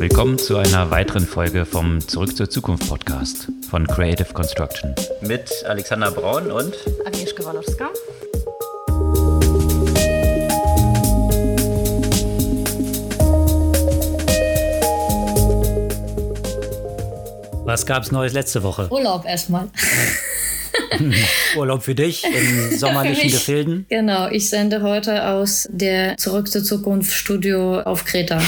Willkommen zu einer weiteren Folge vom Zurück zur Zukunft Podcast von Creative Construction. Mit Alexander Braun und Agnieszka Walowska. Was gab's Neues letzte Woche? Urlaub erstmal. Urlaub für dich in sommerlichen Gefilden. Genau, ich sende heute aus der Zurück zur Zukunft Studio auf Kreta.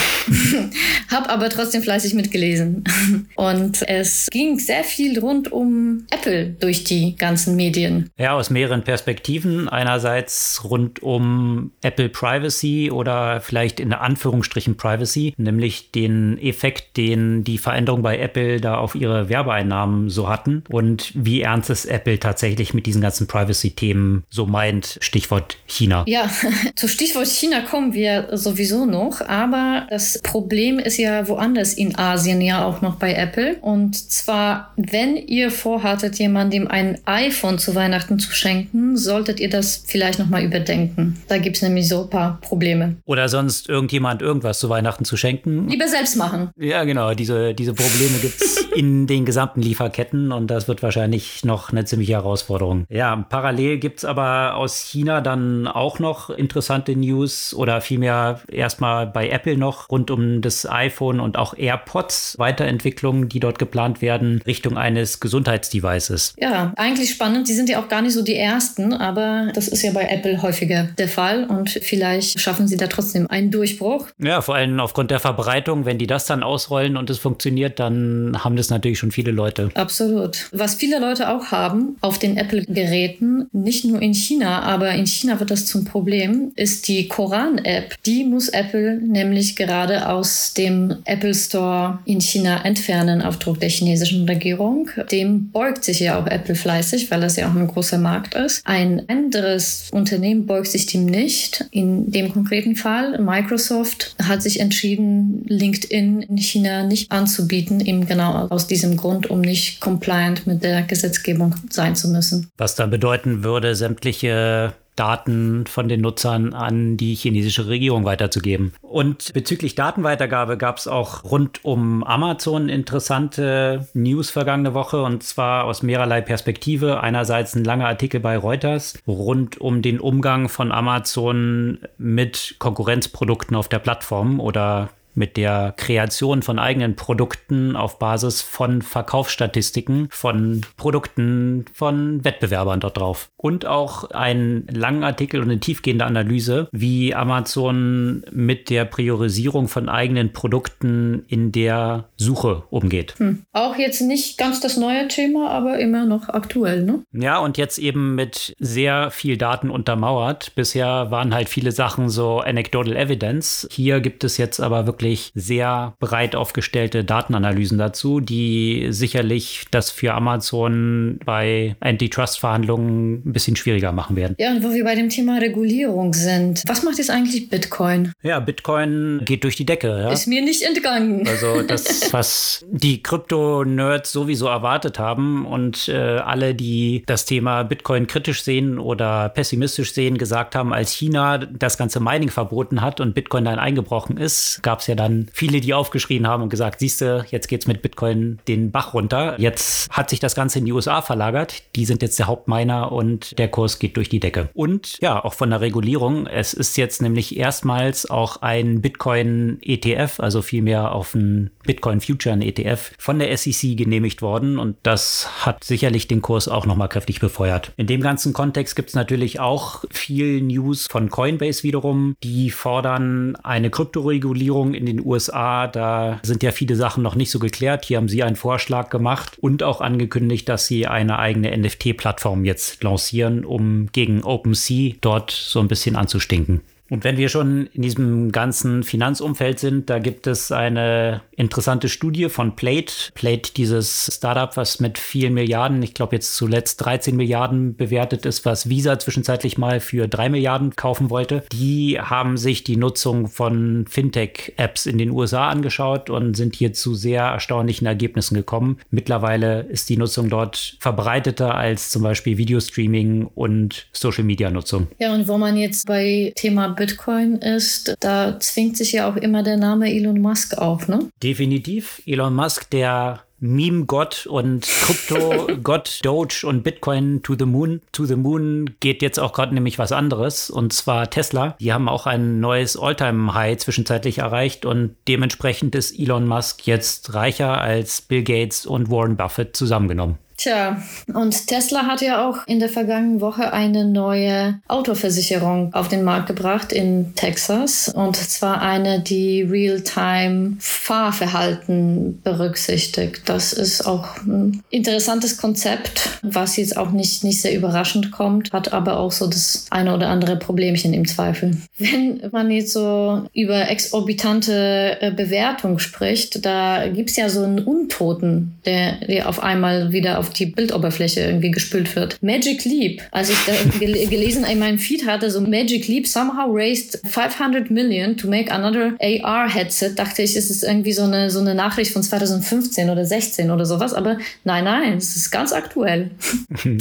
Hab aber trotzdem fleißig mitgelesen. Und es ging sehr viel rund um Apple durch die ganzen Medien. Ja, aus mehreren Perspektiven. Einerseits rund um Apple Privacy oder vielleicht in Anführungsstrichen Privacy, nämlich den Effekt, den die Veränderungen bei Apple da auf ihre Werbeeinnahmen so hatten und wie ernst es Apple tatsächlich mit diesen ganzen Privacy-Themen so meint. Stichwort China. Ja, zu Stichwort China kommen wir sowieso noch, aber das Problem ist ja woanders in Asien ja auch noch bei Apple. Und zwar, wenn ihr vorhattet, jemandem ein iPhone zu Weihnachten zu schenken, solltet ihr das vielleicht nochmal überdenken. Da gibt es nämlich so ein paar Probleme. Oder sonst irgendjemand irgendwas zu Weihnachten zu schenken. Lieber selbst machen. Ja, genau. Diese, diese Probleme gibt es in den gesamten Lieferketten und das wird wahrscheinlich noch eine ziemliche Herausforderung. Ja, parallel gibt es aber aus China dann auch noch interessante News oder vielmehr erstmal bei Apple noch rund um das iPhone und auch AirPods Weiterentwicklungen, die dort geplant werden, Richtung eines Gesundheitsdevices. Ja, eigentlich spannend. Die sind ja auch gar nicht so die ersten, aber das ist ja bei Apple häufiger der Fall und vielleicht schaffen sie da trotzdem einen Durchbruch. Ja, vor allem aufgrund der Verbreitung, wenn die das dann ausrollen und es funktioniert, dann haben das natürlich schon viele Leute. Absolut. Was viele Leute auch haben, auf den Apple-Geräten, nicht nur in China, aber in China wird das zum Problem, ist die Koran-App. Die muss Apple nämlich gerade aus dem Apple Store in China entfernen auf Druck der chinesischen Regierung. Dem beugt sich ja auch Apple fleißig, weil das ja auch ein großer Markt ist. Ein anderes Unternehmen beugt sich dem nicht. In dem konkreten Fall, Microsoft hat sich entschieden, LinkedIn in China nicht anzubieten, eben genau aus diesem Grund, um nicht compliant mit der Gesetzgebung sein sein zu müssen. Was dann bedeuten würde, sämtliche Daten von den Nutzern an die chinesische Regierung weiterzugeben. Und bezüglich Datenweitergabe gab es auch rund um Amazon interessante News vergangene Woche und zwar aus mehrerlei Perspektive. Einerseits ein langer Artikel bei Reuters rund um den Umgang von Amazon mit Konkurrenzprodukten auf der Plattform oder mit der Kreation von eigenen Produkten auf Basis von Verkaufsstatistiken von Produkten von Wettbewerbern dort drauf. Und auch einen langen Artikel und eine tiefgehende Analyse, wie Amazon mit der Priorisierung von eigenen Produkten in der Suche umgeht. Hm. Auch jetzt nicht ganz das neue Thema, aber immer noch aktuell, ne? Ja, und jetzt eben mit sehr viel Daten untermauert. Bisher waren halt viele Sachen so anecdotal evidence. Hier gibt es jetzt aber wirklich wirklich sehr breit aufgestellte Datenanalysen dazu, die sicherlich das für Amazon bei Antitrust-Verhandlungen ein bisschen schwieriger machen werden. Ja, und wo wir bei dem Thema Regulierung sind. Was macht jetzt eigentlich Bitcoin? Ja, Bitcoin geht durch die Decke. Ja? Ist mir nicht entgangen. Also das, was die Krypto-Nerds sowieso erwartet haben und äh, alle, die das Thema Bitcoin kritisch sehen oder pessimistisch sehen, gesagt haben, als China das ganze Mining verboten hat und Bitcoin dann eingebrochen ist, gab es ja ja dann viele, die aufgeschrien haben und gesagt, siehst du, jetzt geht's mit Bitcoin den Bach runter. Jetzt hat sich das Ganze in die USA verlagert. Die sind jetzt der Hauptminer und der Kurs geht durch die Decke. Und ja, auch von der Regulierung. Es ist jetzt nämlich erstmals auch ein Bitcoin ETF, also vielmehr auf ein Bitcoin Future, ein ETF, von der SEC genehmigt worden. Und das hat sicherlich den Kurs auch nochmal kräftig befeuert. In dem ganzen Kontext gibt es natürlich auch viel News von Coinbase wiederum. Die fordern eine Kryptoregulierung in den USA, da sind ja viele Sachen noch nicht so geklärt. Hier haben sie einen Vorschlag gemacht und auch angekündigt, dass sie eine eigene NFT-Plattform jetzt lancieren, um gegen OpenSea dort so ein bisschen anzustinken. Und wenn wir schon in diesem ganzen Finanzumfeld sind, da gibt es eine interessante Studie von Plate. Plate, dieses Startup, was mit vielen Milliarden, ich glaube jetzt zuletzt 13 Milliarden bewertet ist, was Visa zwischenzeitlich mal für 3 Milliarden kaufen wollte. Die haben sich die Nutzung von Fintech-Apps in den USA angeschaut und sind hier zu sehr erstaunlichen Ergebnissen gekommen. Mittlerweile ist die Nutzung dort verbreiteter als zum Beispiel Videostreaming und Social-Media-Nutzung. Ja, und wo man jetzt bei Thema Bitcoin ist, da zwingt sich ja auch immer der Name Elon Musk auf, ne? Definitiv. Elon Musk, der Meme-Gott und Krypto-Gott, Doge und Bitcoin to the Moon. To the Moon geht jetzt auch gerade nämlich was anderes und zwar Tesla. Die haben auch ein neues All-Time-High zwischenzeitlich erreicht und dementsprechend ist Elon Musk jetzt reicher als Bill Gates und Warren Buffett zusammengenommen. Tja, und Tesla hat ja auch in der vergangenen Woche eine neue Autoversicherung auf den Markt gebracht in Texas. Und zwar eine, die Real-Time-Fahrverhalten berücksichtigt. Das ist auch ein interessantes Konzept, was jetzt auch nicht, nicht sehr überraschend kommt, hat aber auch so das eine oder andere Problemchen im Zweifel. Wenn man jetzt so über exorbitante äh, Bewertung spricht, da gibt es ja so einen Untoten, der, der auf einmal wieder auf die Bildoberfläche irgendwie gespült wird. Magic Leap, als ich da gel gelesen in meinem Feed hatte, so Magic Leap somehow raised 500 million to make another AR Headset, dachte ich, es ist irgendwie so eine, so eine Nachricht von 2015 oder 16 oder sowas, aber nein, nein, es ist ganz aktuell.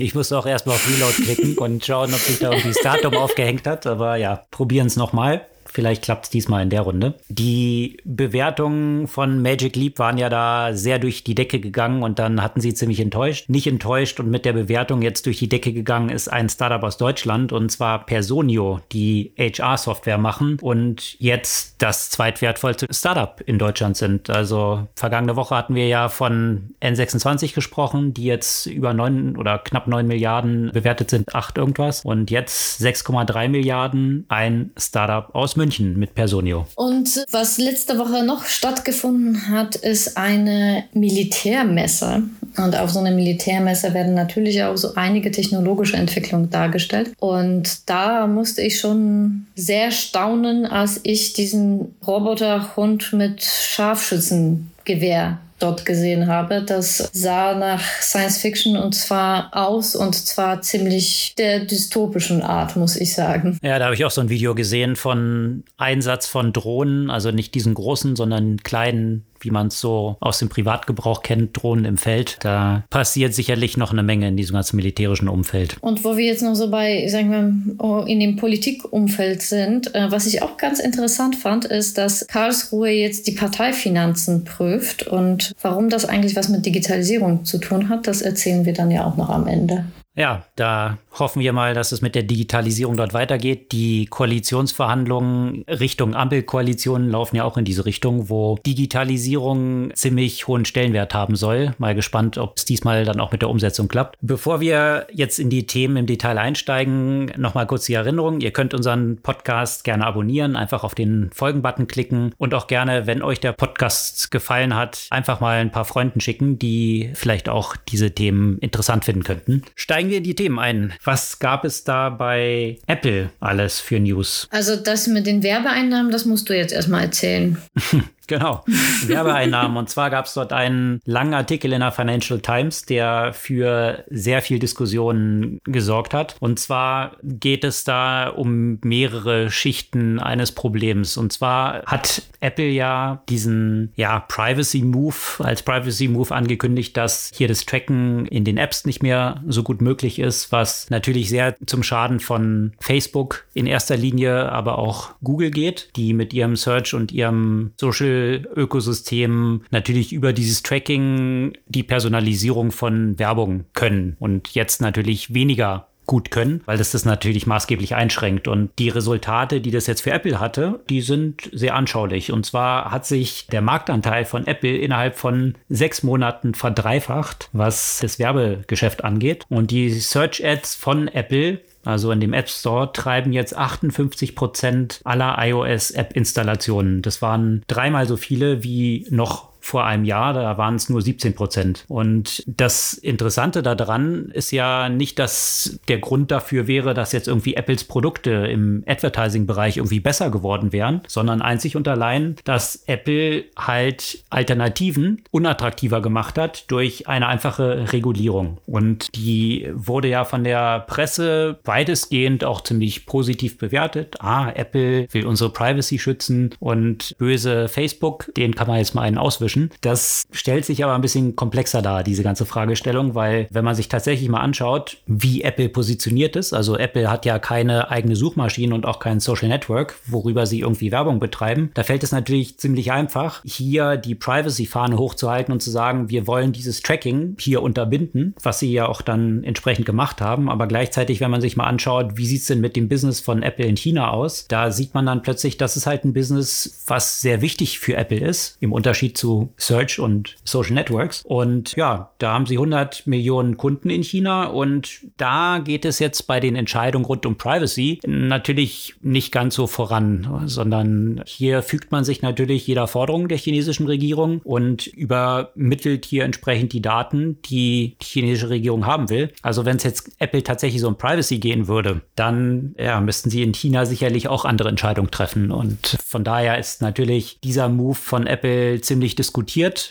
Ich musste auch erstmal auf Reload klicken und schauen, ob sich da irgendwie das Datum aufgehängt hat, aber ja, probieren es nochmal. Vielleicht klappt es diesmal in der Runde. Die Bewertungen von Magic Leap waren ja da sehr durch die Decke gegangen und dann hatten sie ziemlich enttäuscht. Nicht enttäuscht und mit der Bewertung jetzt durch die Decke gegangen ist ein Startup aus Deutschland und zwar Personio, die HR-Software machen und jetzt das zweitwertvollste Startup in Deutschland sind. Also vergangene Woche hatten wir ja von N26 gesprochen, die jetzt über neun oder knapp neun Milliarden bewertet sind, acht irgendwas. Und jetzt 6,3 Milliarden ein Startup aus München mit Personio. Und was letzte Woche noch stattgefunden hat, ist eine Militärmesse. Und auf so einer Militärmesse werden natürlich auch so einige technologische Entwicklungen dargestellt. Und da musste ich schon sehr staunen, als ich diesen Roboterhund mit Scharfschützengewehr dort gesehen habe. Das sah nach Science Fiction und zwar aus und zwar ziemlich der dystopischen Art, muss ich sagen. Ja, da habe ich auch so ein Video gesehen von Einsatz von Drohnen, also nicht diesen großen, sondern kleinen wie man es so aus dem Privatgebrauch kennt, Drohnen im Feld. Da passiert sicherlich noch eine Menge in diesem ganzen militärischen Umfeld. Und wo wir jetzt noch so bei, sagen wir, oh, in dem Politikumfeld sind, äh, was ich auch ganz interessant fand, ist, dass Karlsruhe jetzt die Parteifinanzen prüft und warum das eigentlich was mit Digitalisierung zu tun hat, das erzählen wir dann ja auch noch am Ende. Ja, da hoffen wir mal, dass es mit der Digitalisierung dort weitergeht. Die Koalitionsverhandlungen Richtung Ampelkoalitionen laufen ja auch in diese Richtung, wo Digitalisierung ziemlich hohen Stellenwert haben soll. Mal gespannt, ob es diesmal dann auch mit der Umsetzung klappt. Bevor wir jetzt in die Themen im Detail einsteigen, nochmal kurz die Erinnerung. Ihr könnt unseren Podcast gerne abonnieren, einfach auf den Folgen-Button klicken und auch gerne, wenn euch der Podcast gefallen hat, einfach mal ein paar Freunden schicken, die vielleicht auch diese Themen interessant finden könnten. Steigen steigen wir in die Themen ein. Was gab es da bei Apple alles für News? Also das mit den Werbeeinnahmen, das musst du jetzt erstmal erzählen. Genau, Werbeeinnahmen. und zwar gab es dort einen langen Artikel in der Financial Times, der für sehr viel Diskussionen gesorgt hat. Und zwar geht es da um mehrere Schichten eines Problems. Und zwar hat Apple ja diesen ja, Privacy Move als Privacy Move angekündigt, dass hier das Tracken in den Apps nicht mehr so gut möglich ist, was natürlich sehr zum Schaden von Facebook in erster Linie, aber auch Google geht, die mit ihrem Search und ihrem Social Ökosystem natürlich über dieses Tracking die Personalisierung von Werbung können und jetzt natürlich weniger gut können, weil das das natürlich maßgeblich einschränkt. Und die Resultate, die das jetzt für Apple hatte, die sind sehr anschaulich. Und zwar hat sich der Marktanteil von Apple innerhalb von sechs Monaten verdreifacht, was das Werbegeschäft angeht. Und die Search Ads von Apple also in dem App Store, treiben jetzt 58 Prozent aller iOS-App-Installationen. Das waren dreimal so viele wie noch vor einem Jahr, da waren es nur 17 Prozent. Und das Interessante daran ist ja nicht, dass der Grund dafür wäre, dass jetzt irgendwie Apples Produkte im Advertising-Bereich irgendwie besser geworden wären, sondern einzig und allein, dass Apple halt Alternativen unattraktiver gemacht hat durch eine einfache Regulierung. Und die wurde ja von der Presse weitestgehend auch ziemlich positiv bewertet. Ah, Apple will unsere Privacy schützen und böse Facebook, den kann man jetzt mal einen auswischen. Innovation. Das stellt sich aber ein bisschen komplexer dar, diese ganze Fragestellung, weil wenn man sich tatsächlich mal anschaut, wie Apple positioniert ist, also Apple hat ja keine eigene Suchmaschine und auch kein Social Network, worüber sie irgendwie Werbung betreiben, da fällt es natürlich ziemlich einfach, hier die Privacy-Fahne hochzuhalten und zu sagen, wir wollen dieses Tracking hier unterbinden, was sie ja auch dann entsprechend gemacht haben. Aber gleichzeitig, wenn man sich mal anschaut, wie sieht es denn mit dem Business von Apple in China aus, da sieht man dann plötzlich, dass es halt ein Business, was sehr wichtig für Apple ist, im Unterschied zu Search und Social Networks. Und ja, da haben sie 100 Millionen Kunden in China und da geht es jetzt bei den Entscheidungen rund um Privacy natürlich nicht ganz so voran, sondern hier fügt man sich natürlich jeder Forderung der chinesischen Regierung und übermittelt hier entsprechend die Daten, die die chinesische Regierung haben will. Also wenn es jetzt Apple tatsächlich so um Privacy gehen würde, dann ja, müssten sie in China sicherlich auch andere Entscheidungen treffen. Und von daher ist natürlich dieser Move von Apple ziemlich diskutiert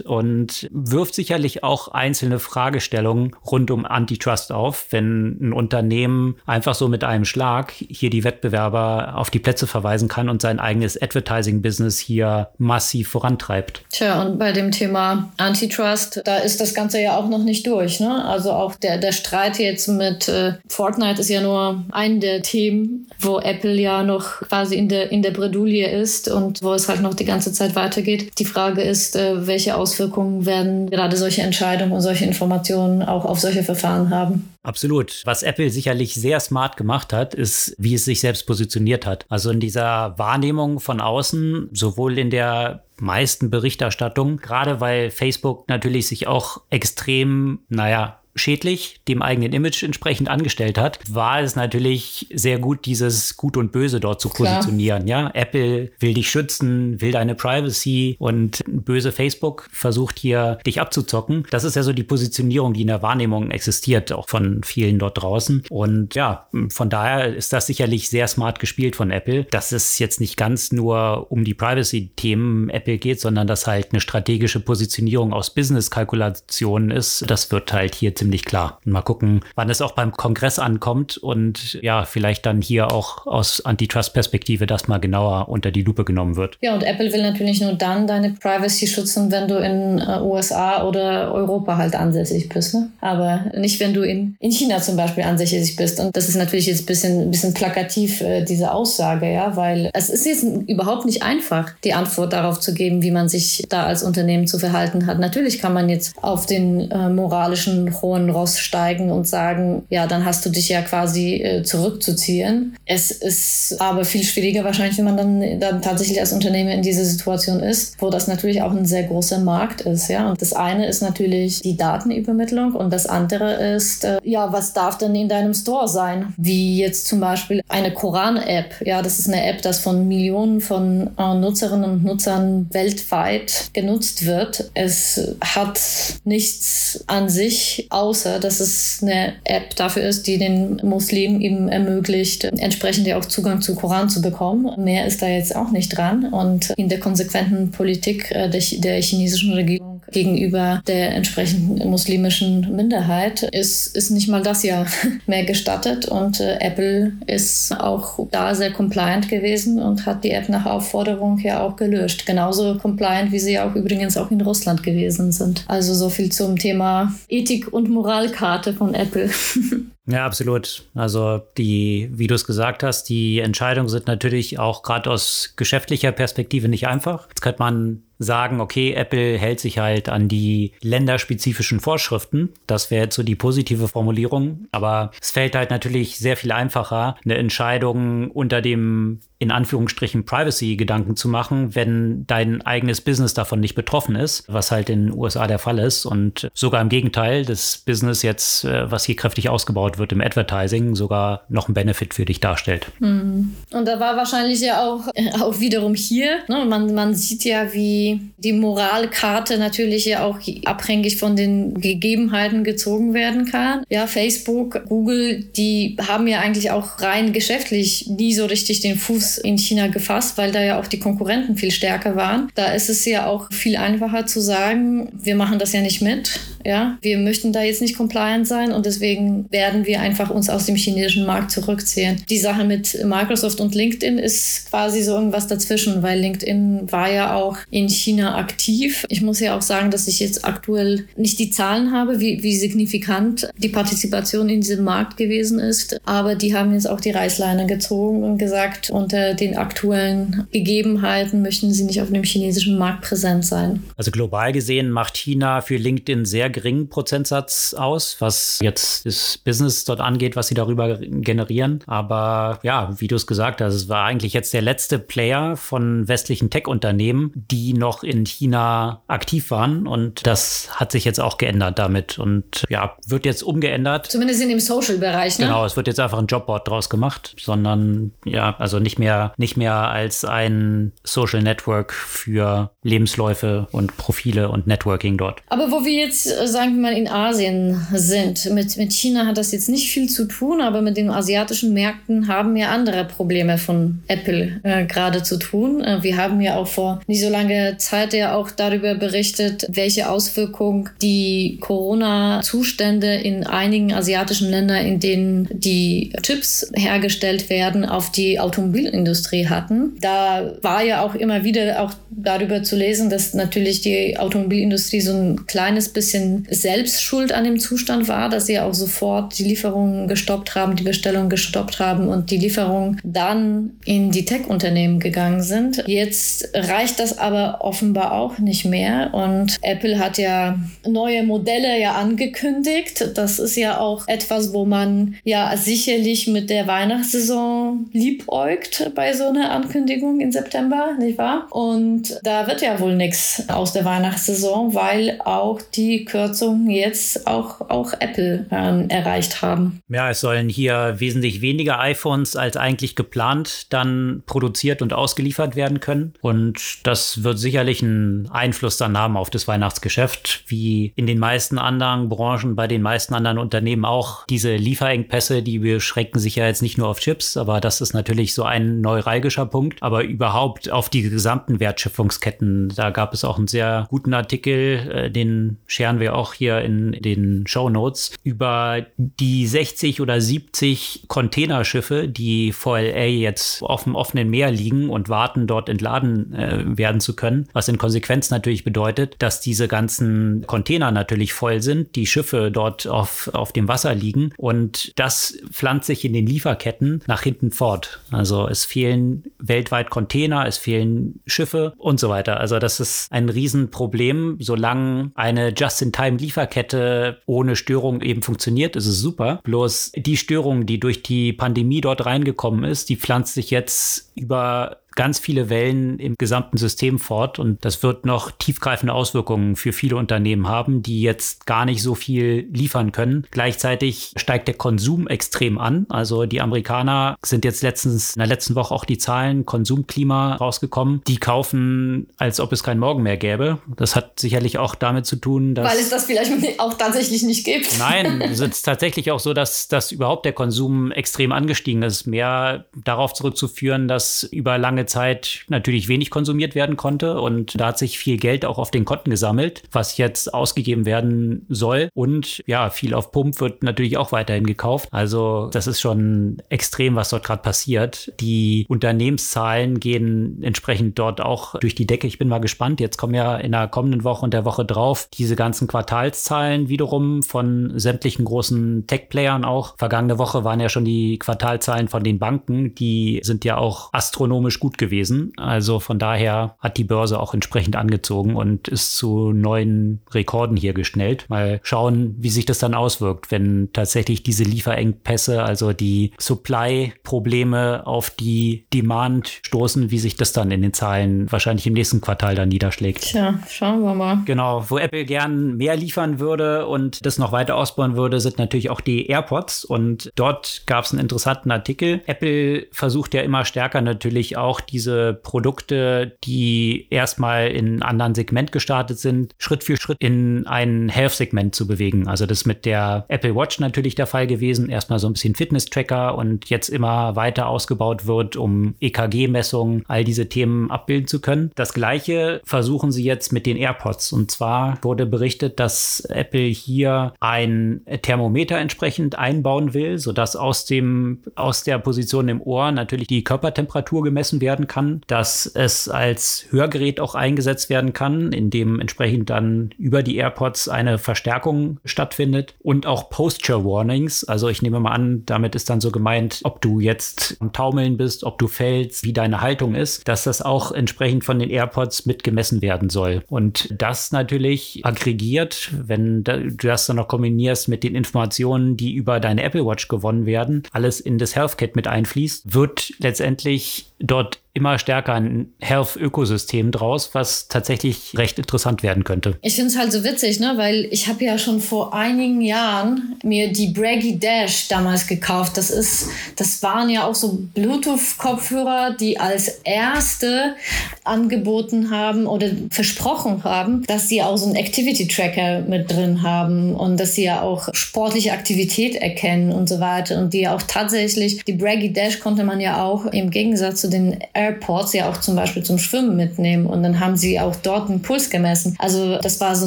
und wirft sicherlich auch einzelne Fragestellungen rund um Antitrust auf, wenn ein Unternehmen einfach so mit einem Schlag hier die Wettbewerber auf die Plätze verweisen kann und sein eigenes Advertising-Business hier massiv vorantreibt. Tja, und bei dem Thema Antitrust, da ist das Ganze ja auch noch nicht durch. Ne? Also auch der, der Streit jetzt mit äh, Fortnite ist ja nur ein der Themen, wo Apple ja noch quasi in der, in der Bredouille ist und wo es halt noch die ganze Zeit weitergeht. Die Frage ist, äh, welche Auswirkungen werden gerade solche Entscheidungen und solche Informationen auch auf solche Verfahren haben? Absolut. Was Apple sicherlich sehr smart gemacht hat, ist, wie es sich selbst positioniert hat. Also in dieser Wahrnehmung von außen, sowohl in der meisten Berichterstattung, gerade weil Facebook natürlich sich auch extrem, naja, schädlich dem eigenen Image entsprechend angestellt hat, war es natürlich sehr gut, dieses Gut und Böse dort zu positionieren. Klar. Ja, Apple will dich schützen, will deine Privacy und böse Facebook versucht hier dich abzuzocken. Das ist ja so die Positionierung, die in der Wahrnehmung existiert, auch von vielen dort draußen. Und ja, von daher ist das sicherlich sehr smart gespielt von Apple, dass es jetzt nicht ganz nur um die Privacy-Themen Apple geht, sondern dass halt eine strategische Positionierung aus Business-Kalkulationen ist. Das wird halt hier ziemlich klar. Mal gucken, wann es auch beim Kongress ankommt und ja, vielleicht dann hier auch aus Antitrust-Perspektive das mal genauer unter die Lupe genommen wird. Ja, und Apple will natürlich nur dann deine Privacy schützen, wenn du in äh, USA oder Europa halt ansässig bist. Ne? Aber nicht, wenn du in, in China zum Beispiel ansässig bist. Und das ist natürlich jetzt ein bisschen, bisschen plakativ, äh, diese Aussage, ja, weil es ist jetzt überhaupt nicht einfach, die Antwort darauf zu geben, wie man sich da als Unternehmen zu verhalten hat. Natürlich kann man jetzt auf den äh, moralischen hohen Ross steigen und sagen, ja, dann hast du dich ja quasi äh, zurückzuziehen. Es ist aber viel schwieriger wahrscheinlich, wenn man dann, dann tatsächlich als Unternehmen in dieser Situation ist, wo das natürlich auch ein sehr großer Markt ist, ja. Und das eine ist natürlich die Datenübermittlung und das andere ist, äh, ja, was darf denn in deinem Store sein? Wie jetzt zum Beispiel eine Koran-App. Ja, das ist eine App, das von Millionen von äh, Nutzerinnen und Nutzern weltweit genutzt wird. Es hat nichts an sich außer dass es eine App dafür ist, die den Muslimen eben ermöglicht, entsprechend ja auch Zugang zu Koran zu bekommen. Mehr ist da jetzt auch nicht dran. Und in der konsequenten Politik äh, der, der chinesischen Regierung gegenüber der entsprechenden muslimischen Minderheit ist, ist nicht mal das ja mehr gestattet. Und äh, Apple ist auch da sehr compliant gewesen und hat die App nach Aufforderung ja auch gelöscht. Genauso compliant, wie sie auch übrigens auch in Russland gewesen sind. Also so viel zum Thema Ethik und Moralkarte von Apple. Ja, absolut. Also die, wie du es gesagt hast, die Entscheidungen sind natürlich auch gerade aus geschäftlicher Perspektive nicht einfach. Jetzt könnte man sagen, okay, Apple hält sich halt an die länderspezifischen Vorschriften. Das wäre jetzt so die positive Formulierung. Aber es fällt halt natürlich sehr viel einfacher, eine Entscheidung unter dem in Anführungsstrichen Privacy-Gedanken zu machen, wenn dein eigenes Business davon nicht betroffen ist, was halt in den USA der Fall ist. Und sogar im Gegenteil, das Business jetzt, äh, was hier kräftig ausgebaut wird im Advertising, sogar noch ein Benefit für dich darstellt. Mhm. Und da war wahrscheinlich ja auch, auch wiederum hier, ne? man, man sieht ja, wie die, Moralkarte natürlich ja auch abhängig von den Gegebenheiten gezogen werden kann. Ja, Facebook, Google, die haben ja eigentlich auch rein geschäftlich nie so richtig den Fuß In China gefasst, weil da ja auch die Konkurrenten viel stärker waren. Da ist es ja auch viel einfacher zu sagen, wir machen das ja nicht mit. Ja, wir möchten da jetzt nicht compliant sein und deswegen werden wir einfach uns aus dem chinesischen Markt zurückziehen. Die Sache mit Microsoft und LinkedIn ist quasi so irgendwas dazwischen, weil LinkedIn war ja auch in China aktiv. Ich muss ja auch sagen, dass ich jetzt aktuell nicht die Zahlen habe, wie, wie signifikant die Partizipation in diesem Markt gewesen ist, aber die haben jetzt auch die Reißleine gezogen und gesagt, unter den aktuellen Gegebenheiten möchten sie nicht auf dem chinesischen Markt präsent sein. Also global gesehen macht China für LinkedIn sehr geringen Prozentsatz aus, was jetzt das Business dort angeht, was sie darüber generieren. Aber ja, wie du es gesagt hast, es war eigentlich jetzt der letzte Player von westlichen Tech-Unternehmen, die noch in China aktiv waren. Und das hat sich jetzt auch geändert damit und ja, wird jetzt umgeändert. Zumindest in dem Social-Bereich, ne? Genau, es wird jetzt einfach ein Jobboard draus gemacht, sondern ja, also nicht mehr, nicht mehr als ein Social Network für Lebensläufe und Profile und Networking dort. Aber wo wir jetzt, äh, sagen wir mal, in Asien sind, mit, mit China hat das jetzt nicht viel zu tun, aber mit den asiatischen Märkten haben ja andere Probleme von Apple äh, gerade zu tun. Äh, wir haben ja auch vor nicht so lange Zeit ja auch darüber berichtet, welche Auswirkungen die Corona-Zustände in einigen asiatischen Ländern, in denen die Chips hergestellt werden, auf die Automobilindustrie hatten. Da war ja auch immer wieder auch darüber zu lesen, dass natürlich die Automobilindustrie so ein kleines bisschen selbst schuld an dem Zustand war, dass sie auch sofort die Lieferungen gestoppt haben, die Bestellungen gestoppt haben und die Lieferungen dann in die Tech-Unternehmen gegangen sind. Jetzt reicht das aber offenbar auch nicht mehr und Apple hat ja neue Modelle ja angekündigt. Das ist ja auch etwas, wo man ja sicherlich mit der Weihnachtssaison liebäugt bei so einer Ankündigung im September, nicht wahr? Und da wird ja wohl nichts aus der Weihnachtssaison, weil auch die Kürzungen jetzt auch, auch Apple ähm, erreicht haben. Ja, es sollen hier wesentlich weniger iPhones als eigentlich geplant dann produziert und ausgeliefert werden können. Und das wird sicherlich einen Einfluss dann haben auf das Weihnachtsgeschäft, wie in den meisten anderen Branchen, bei den meisten anderen Unternehmen auch. Diese Lieferengpässe, die beschränken sich ja jetzt nicht nur auf Chips, aber das ist natürlich so ein neuralgischer Punkt, aber überhaupt auf die gesamten Wertschöpfungsketten da gab es auch einen sehr guten Artikel, äh, den scheren wir auch hier in den Show Notes, über die 60 oder 70 Containerschiffe, die vor LA jetzt auf dem offenen Meer liegen und warten, dort entladen äh, werden zu können. Was in Konsequenz natürlich bedeutet, dass diese ganzen Container natürlich voll sind, die Schiffe dort auf, auf dem Wasser liegen und das pflanzt sich in den Lieferketten nach hinten fort. Also es fehlen weltweit Container, es fehlen Schiffe und so weiter. Also das ist ein Riesenproblem. Solange eine Just-in-Time-Lieferkette ohne Störung eben funktioniert, ist es super. Bloß die Störung, die durch die Pandemie dort reingekommen ist, die pflanzt sich jetzt über ganz viele Wellen im gesamten System fort und das wird noch tiefgreifende Auswirkungen für viele Unternehmen haben, die jetzt gar nicht so viel liefern können. Gleichzeitig steigt der Konsum extrem an. Also die Amerikaner sind jetzt letztens in der letzten Woche auch die Zahlen Konsumklima rausgekommen. Die kaufen, als ob es kein Morgen mehr gäbe. Das hat sicherlich auch damit zu tun, dass weil es das vielleicht auch tatsächlich nicht gibt. Nein, es ist tatsächlich auch so, dass, dass überhaupt der Konsum extrem angestiegen ist. Mehr darauf zurückzuführen, dass über lange lange Zeit natürlich wenig konsumiert werden konnte und da hat sich viel Geld auch auf den Konten gesammelt, was jetzt ausgegeben werden soll und ja, viel auf Pump wird natürlich auch weiterhin gekauft. Also das ist schon extrem, was dort gerade passiert. Die Unternehmenszahlen gehen entsprechend dort auch durch die Decke. Ich bin mal gespannt. Jetzt kommen ja in der kommenden Woche und der Woche drauf diese ganzen Quartalszahlen wiederum von sämtlichen großen Tech-Playern auch. Vergangene Woche waren ja schon die Quartalzahlen von den Banken. Die sind ja auch astronomisch gut gut gewesen. Also von daher hat die Börse auch entsprechend angezogen und ist zu neuen Rekorden hier geschnellt. Mal schauen, wie sich das dann auswirkt, wenn tatsächlich diese Lieferengpässe, also die Supply-Probleme auf die Demand stoßen, wie sich das dann in den Zahlen wahrscheinlich im nächsten Quartal dann niederschlägt. Tja, schauen wir mal. Genau, wo Apple gern mehr liefern würde und das noch weiter ausbauen würde, sind natürlich auch die AirPods und dort gab es einen interessanten Artikel. Apple versucht ja immer stärker natürlich auch auch diese Produkte, die erstmal in einem anderen Segment gestartet sind, Schritt für Schritt in ein Health-Segment zu bewegen. Also das ist mit der Apple Watch natürlich der Fall gewesen. Erstmal so ein bisschen Fitness-Tracker und jetzt immer weiter ausgebaut wird, um EKG-Messungen, all diese Themen abbilden zu können. Das gleiche versuchen sie jetzt mit den AirPods. Und zwar wurde berichtet, dass Apple hier ein Thermometer entsprechend einbauen will, sodass aus dem, aus der Position im Ohr natürlich die Körpertemperatur gemessen werden kann, dass es als Hörgerät auch eingesetzt werden kann, in dem entsprechend dann über die AirPods eine Verstärkung stattfindet und auch Posture Warnings. Also ich nehme mal an, damit ist dann so gemeint, ob du jetzt am Taumeln bist, ob du fällst, wie deine Haltung ist, dass das auch entsprechend von den AirPods mitgemessen werden soll. Und das natürlich aggregiert, wenn du das dann noch kombinierst mit den Informationen, die über deine Apple Watch gewonnen werden, alles in das HealthKit mit einfließt, wird letztendlich dort immer stärker ein Health-Ökosystem draus, was tatsächlich recht interessant werden könnte. Ich finde es halt so witzig, ne? weil ich habe ja schon vor einigen Jahren mir die Braggy Dash damals gekauft. Das ist, das waren ja auch so Bluetooth-Kopfhörer, die als erste angeboten haben oder versprochen haben, dass sie auch so einen Activity-Tracker mit drin haben und dass sie ja auch sportliche Aktivität erkennen und so weiter und die auch tatsächlich, die Braggy Dash konnte man ja auch im Gegensatz zu den Airports ja auch zum Beispiel zum Schwimmen mitnehmen und dann haben sie auch dort einen Puls gemessen. Also das war so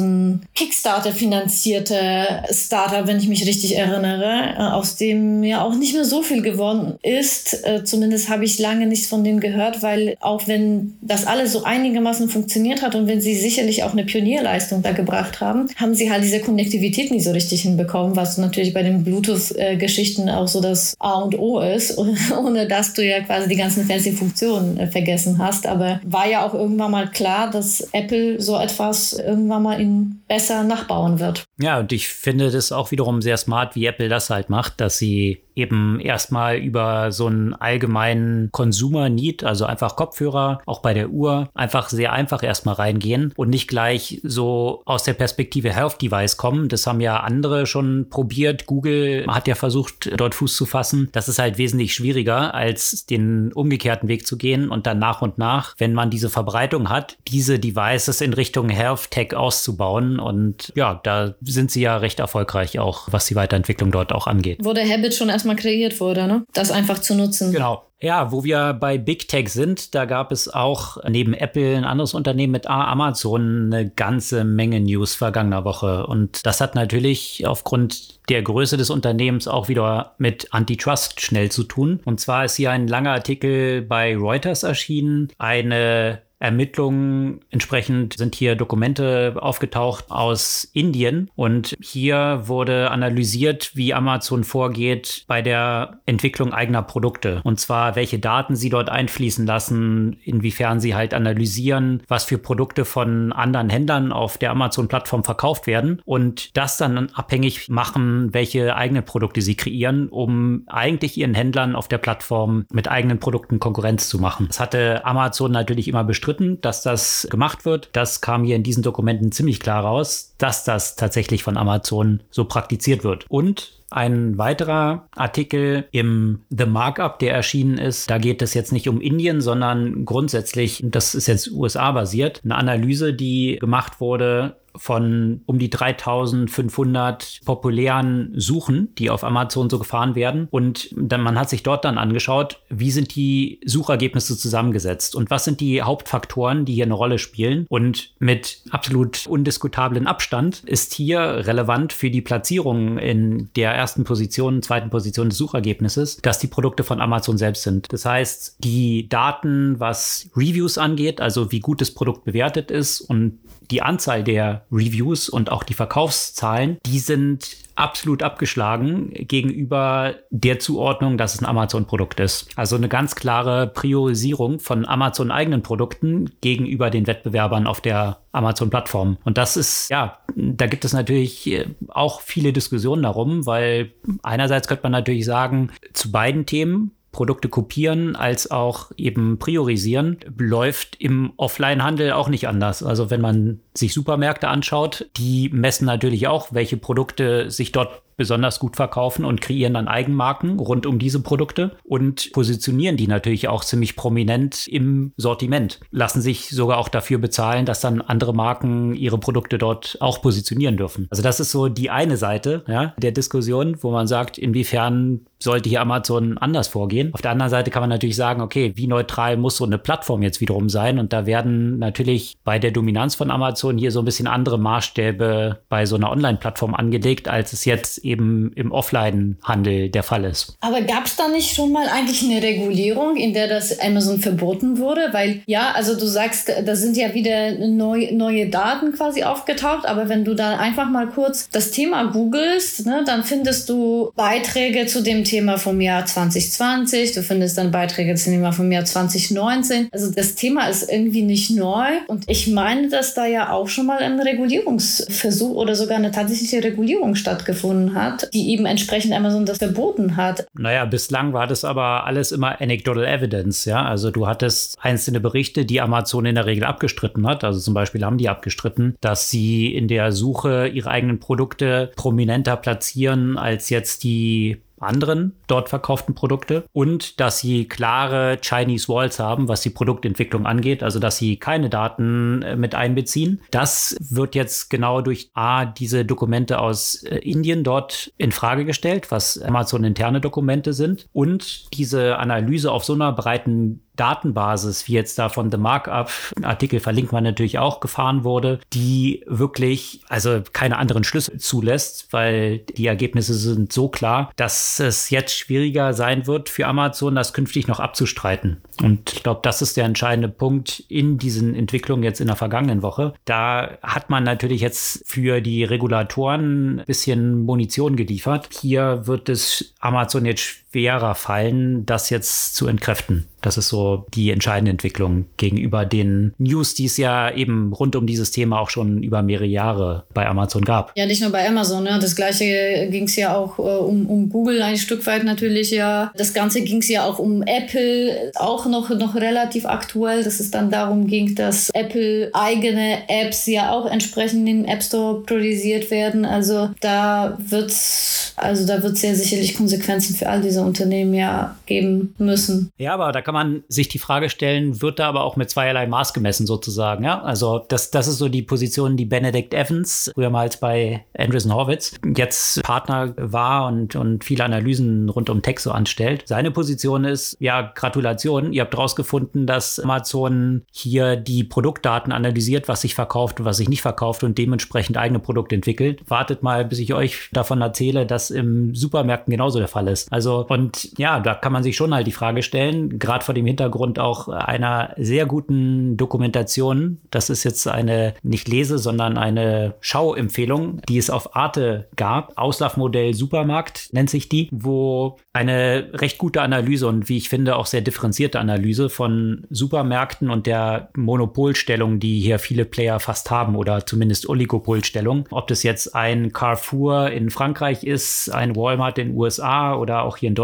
ein Kickstarter-finanzierter Startup, wenn ich mich richtig erinnere, äh, aus dem ja auch nicht mehr so viel geworden ist. Äh, zumindest habe ich lange nichts von denen gehört, weil auch wenn das alles so einigermaßen funktioniert hat und wenn sie sicherlich auch eine Pionierleistung da gebracht haben, haben sie halt diese Konnektivität nie so richtig hinbekommen, was natürlich bei den Bluetooth-Geschichten auch so das A und O ist, ohne dass du ja quasi die ganzen fancy Funktionen Funktion äh, vergessen hast. Aber war ja auch irgendwann mal klar, dass Apple so etwas irgendwann mal in besser nachbauen wird. Ja, und ich finde das auch wiederum sehr smart, wie Apple das halt macht, dass sie eben erstmal über so einen allgemeinen Consumer-Need, also einfach Kopfhörer, auch bei der Uhr, einfach sehr einfach erstmal reingehen und nicht gleich so aus der Perspektive Health Device kommen. Das haben ja andere schon probiert. Google hat ja versucht, dort Fuß zu fassen. Das ist halt wesentlich schwieriger, als den umgekehrten Weg zu gehen und dann nach und nach, wenn man diese Verbreitung hat, diese Devices in Richtung Health Tech auszubauen. Und ja, da sind sie ja recht erfolgreich auch, was die Weiterentwicklung dort auch angeht. Der Habit schon erstmal kreiert wurde, ne? Das einfach zu nutzen. Genau. Ja, wo wir bei Big Tech sind, da gab es auch neben Apple ein anderes Unternehmen mit Amazon eine ganze Menge News vergangener Woche. Und das hat natürlich aufgrund der Größe des Unternehmens auch wieder mit Antitrust schnell zu tun. Und zwar ist hier ein langer Artikel bei Reuters erschienen, eine Ermittlungen. Entsprechend sind hier Dokumente aufgetaucht aus Indien und hier wurde analysiert, wie Amazon vorgeht bei der Entwicklung eigener Produkte. Und zwar, welche Daten sie dort einfließen lassen, inwiefern sie halt analysieren, was für Produkte von anderen Händlern auf der Amazon-Plattform verkauft werden und das dann abhängig machen, welche eigenen Produkte sie kreieren, um eigentlich ihren Händlern auf der Plattform mit eigenen Produkten Konkurrenz zu machen. Das hatte Amazon natürlich immer bestritten bestritten, dass das gemacht wird. Das kam hier in diesen Dokumenten ziemlich klar raus, dass das tatsächlich von Amazon so praktiziert wird. Und ein weiterer Artikel im The Markup, der erschienen ist, da geht es jetzt nicht um Indien, sondern grundsätzlich, das ist jetzt USA basiert, eine Analyse, die gemacht wurde von um die 3500 populären Suchen, die auf Amazon so gefahren werden. Und dann, man hat sich dort dann angeschaut, wie sind die Suchergebnisse zusammengesetzt und was sind die Hauptfaktoren, die hier eine Rolle spielen. Und mit absolut undiskutablen Abstand ist hier relevant für die Platzierung in der ersten Position, zweiten Position des Suchergebnisses, dass die Produkte von Amazon selbst sind. Das heißt, die Daten, was Reviews angeht, also wie gut das Produkt bewertet ist und die Anzahl der Reviews und auch die Verkaufszahlen, die sind absolut abgeschlagen gegenüber der Zuordnung, dass es ein Amazon-Produkt ist. Also eine ganz klare Priorisierung von Amazon-eigenen Produkten gegenüber den Wettbewerbern auf der Amazon-Plattform. Und das ist, ja, da gibt es natürlich äh, auch viele Diskussionen darum, weil einerseits könnte man natürlich sagen, zu beiden Themen Produkte kopieren als auch eben priorisieren, läuft im Offline-Handel auch nicht anders. Also wenn man sich Supermärkte anschaut, die messen natürlich auch, welche Produkte sich dort besonders gut verkaufen und kreieren dann Eigenmarken rund um diese Produkte und positionieren die natürlich auch ziemlich prominent im Sortiment. Lassen sich sogar auch dafür bezahlen, dass dann andere Marken ihre Produkte dort auch positionieren dürfen. Also das ist so die eine Seite ja, der Diskussion, wo man sagt, inwiefern sollte hier Amazon anders vorgehen. Auf der anderen Seite kann man natürlich sagen, okay, wie neutral muss so eine Plattform jetzt wiederum sein? Und da werden natürlich bei der Dominanz von Amazon hier so ein bisschen andere Maßstäbe bei so einer Online-Plattform angelegt, als es jetzt eben im Offline-Handel der Fall ist. Aber gab es da nicht schon mal eigentlich eine Regulierung, in der das Amazon verboten wurde? Weil ja, also du sagst, da sind ja wieder neu, neue Daten quasi aufgetaucht, aber wenn du da einfach mal kurz das Thema googelst, ne, dann findest du Beiträge zu dem Thema vom Jahr 2020, du findest dann Beiträge zum Thema vom Jahr 2019. Also das Thema ist irgendwie nicht neu und ich meine, dass da ja auch schon mal ein Regulierungsversuch oder sogar eine tatsächliche Regulierung stattgefunden hat, die eben entsprechend Amazon das verboten hat. Naja, bislang war das aber alles immer anecdotal evidence, ja. Also du hattest einzelne Berichte, die Amazon in der Regel abgestritten hat. Also zum Beispiel haben die abgestritten, dass sie in der Suche ihre eigenen Produkte prominenter platzieren als jetzt die anderen dort verkauften Produkte und dass sie klare Chinese Walls haben, was die Produktentwicklung angeht, also dass sie keine Daten äh, mit einbeziehen. Das wird jetzt genau durch A, diese Dokumente aus äh, Indien dort in Frage gestellt, was Amazon interne Dokumente sind und diese Analyse auf so einer breiten Datenbasis, wie jetzt da von The Markup, Artikel verlinkt man natürlich auch, gefahren wurde, die wirklich, also keine anderen Schlüsse zulässt, weil die Ergebnisse sind so klar, dass es jetzt schwieriger sein wird für Amazon, das künftig noch abzustreiten. Und ich glaube, das ist der entscheidende Punkt in diesen Entwicklungen jetzt in der vergangenen Woche. Da hat man natürlich jetzt für die Regulatoren ein bisschen Munition geliefert. Hier wird es Amazon jetzt schwerer fallen, das jetzt zu entkräften. Das ist so die entscheidende Entwicklung gegenüber den News, die es ja eben rund um dieses Thema auch schon über mehrere Jahre bei Amazon gab. Ja, nicht nur bei Amazon. Ne? Das gleiche ging es ja auch äh, um, um Google ein Stück weit natürlich. Ja, das Ganze ging es ja auch um Apple, auch noch noch relativ aktuell, dass es dann darum ging, dass Apple eigene Apps ja auch entsprechend den App Store produziert werden. Also da wird also da wird es ja sicherlich Konsequenzen für all diese Unternehmen ja geben müssen. Ja, aber da kann man sich die Frage stellen, wird da aber auch mit zweierlei Maß gemessen sozusagen, ja? Also das, das ist so die Position, die Benedict Evans, früher mal bei Andreessen Horwitz, jetzt Partner war und, und viele Analysen rund um Tech so anstellt. Seine Position ist, ja, Gratulation, ihr habt rausgefunden, dass Amazon hier die Produktdaten analysiert, was sich verkauft und was sich nicht verkauft und dementsprechend eigene Produkte entwickelt. Wartet mal, bis ich euch davon erzähle, dass im Supermärkten genauso der Fall ist. Also, und ja, da kann man sich schon halt die Frage stellen, gerade vor dem Hintergrund auch einer sehr guten Dokumentation. Das ist jetzt eine nicht Lese, sondern eine Schauempfehlung, die es auf Arte gab. Auslaufmodell Supermarkt nennt sich die, wo eine recht gute Analyse und wie ich finde auch sehr differenzierte Analyse von Supermärkten und der Monopolstellung, die hier viele Player fast haben oder zumindest Oligopolstellung. Ob das jetzt ein Carrefour in Frankreich ist, ein Walmart in den USA oder auch hier in Deutschland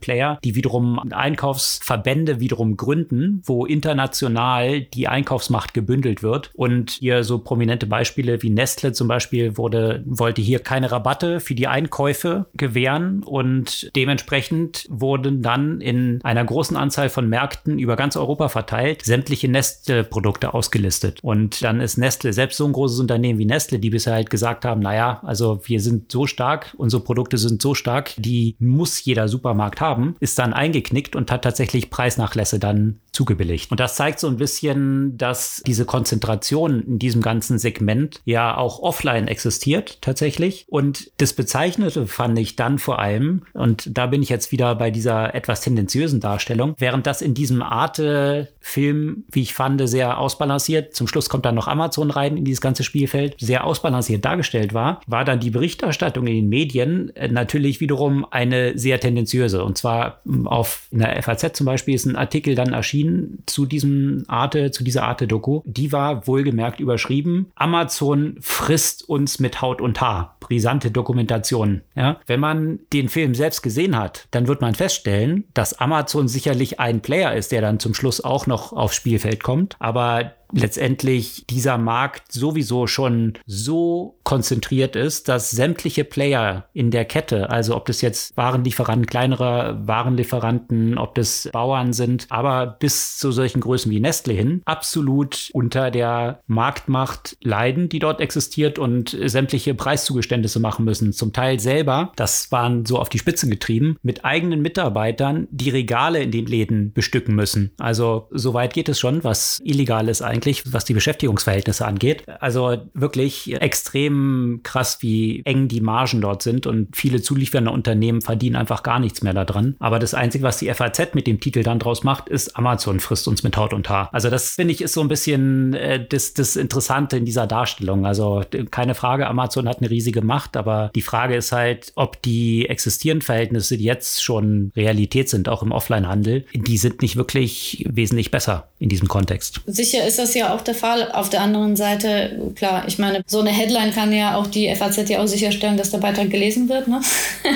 Player, die wiederum Einkaufsverbände wiederum gründen, wo international die Einkaufsmacht gebündelt wird. Und hier so prominente Beispiele wie Nestle zum Beispiel wurde, wollte hier keine Rabatte für die Einkäufe gewähren und Dementsprechend wurden dann in einer großen Anzahl von Märkten über ganz Europa verteilt sämtliche Nestle-Produkte ausgelistet. Und dann ist Nestle selbst so ein großes Unternehmen wie Nestle, die bisher halt gesagt haben, naja, also wir sind so stark, unsere Produkte sind so stark, die muss jeder Supermarkt haben, ist dann eingeknickt und hat tatsächlich Preisnachlässe dann zugebilligt. Und das zeigt so ein bisschen, dass diese Konzentration in diesem ganzen Segment ja auch offline existiert tatsächlich. Und das Bezeichnete fand ich dann vor allem, und da bin ich jetzt wieder bei dieser etwas tendenziösen Darstellung, während das in diesem Arte-Film, wie ich fand, sehr ausbalanciert, zum Schluss kommt dann noch Amazon rein in dieses ganze Spielfeld, sehr ausbalanciert dargestellt war, war dann die Berichterstattung in den Medien äh, natürlich wiederum eine sehr tendenziöse. Und zwar hm, auf einer FAZ zum Beispiel ist ein Artikel dann erschienen zu diesem Arte, zu dieser Arte-Doku. Die war wohlgemerkt überschrieben, Amazon frisst uns mit Haut und Haar. Brisante Dokumentation. Ja? Wenn man den Film selbst gesehen hat, dann wird man feststellen, dass Amazon sicherlich ein Player ist, der dann zum Schluss auch noch aufs Spielfeld kommt. Aber letztendlich dieser Markt sowieso schon so konzentriert ist, dass sämtliche Player in der Kette, also ob das jetzt Warenlieferanten, kleinere Warenlieferanten, ob das Bauern sind, aber bis zu solchen Größen wie Nestle hin, absolut unter der Marktmacht leiden, die dort existiert und sämtliche Preiszugeständnisse machen müssen. Zum Teil selber, das waren so auf die Spitze getrieben, mit eigenen Mitarbeitern die Regale in den Läden bestücken müssen. Also so weit geht es schon, was illegal ist eigentlich, was die Beschäftigungsverhältnisse angeht. Also wirklich extrem krass, wie eng die Margen dort sind und viele zuliefernde Unternehmen verdienen einfach gar nichts mehr daran. Aber das Einzige, was die FAZ mit dem Titel dann draus macht, ist Amazon frisst uns mit Haut und Haar. Also das finde ich ist so ein bisschen äh, das, das Interessante in dieser Darstellung. Also keine Frage, Amazon hat eine riesige Macht, aber die Frage ist halt, ob die existierenden Verhältnisse, die jetzt schon Realität sind, auch im Offline-Handel, die sind nicht wirklich wesentlich besser in diesem Kontext. Sicher ist das ja auch der Fall. Auf der anderen Seite, klar, ich meine, so eine Headline kann ja auch die FAZ ja auch sicherstellen, dass der Beitrag gelesen wird. Ne?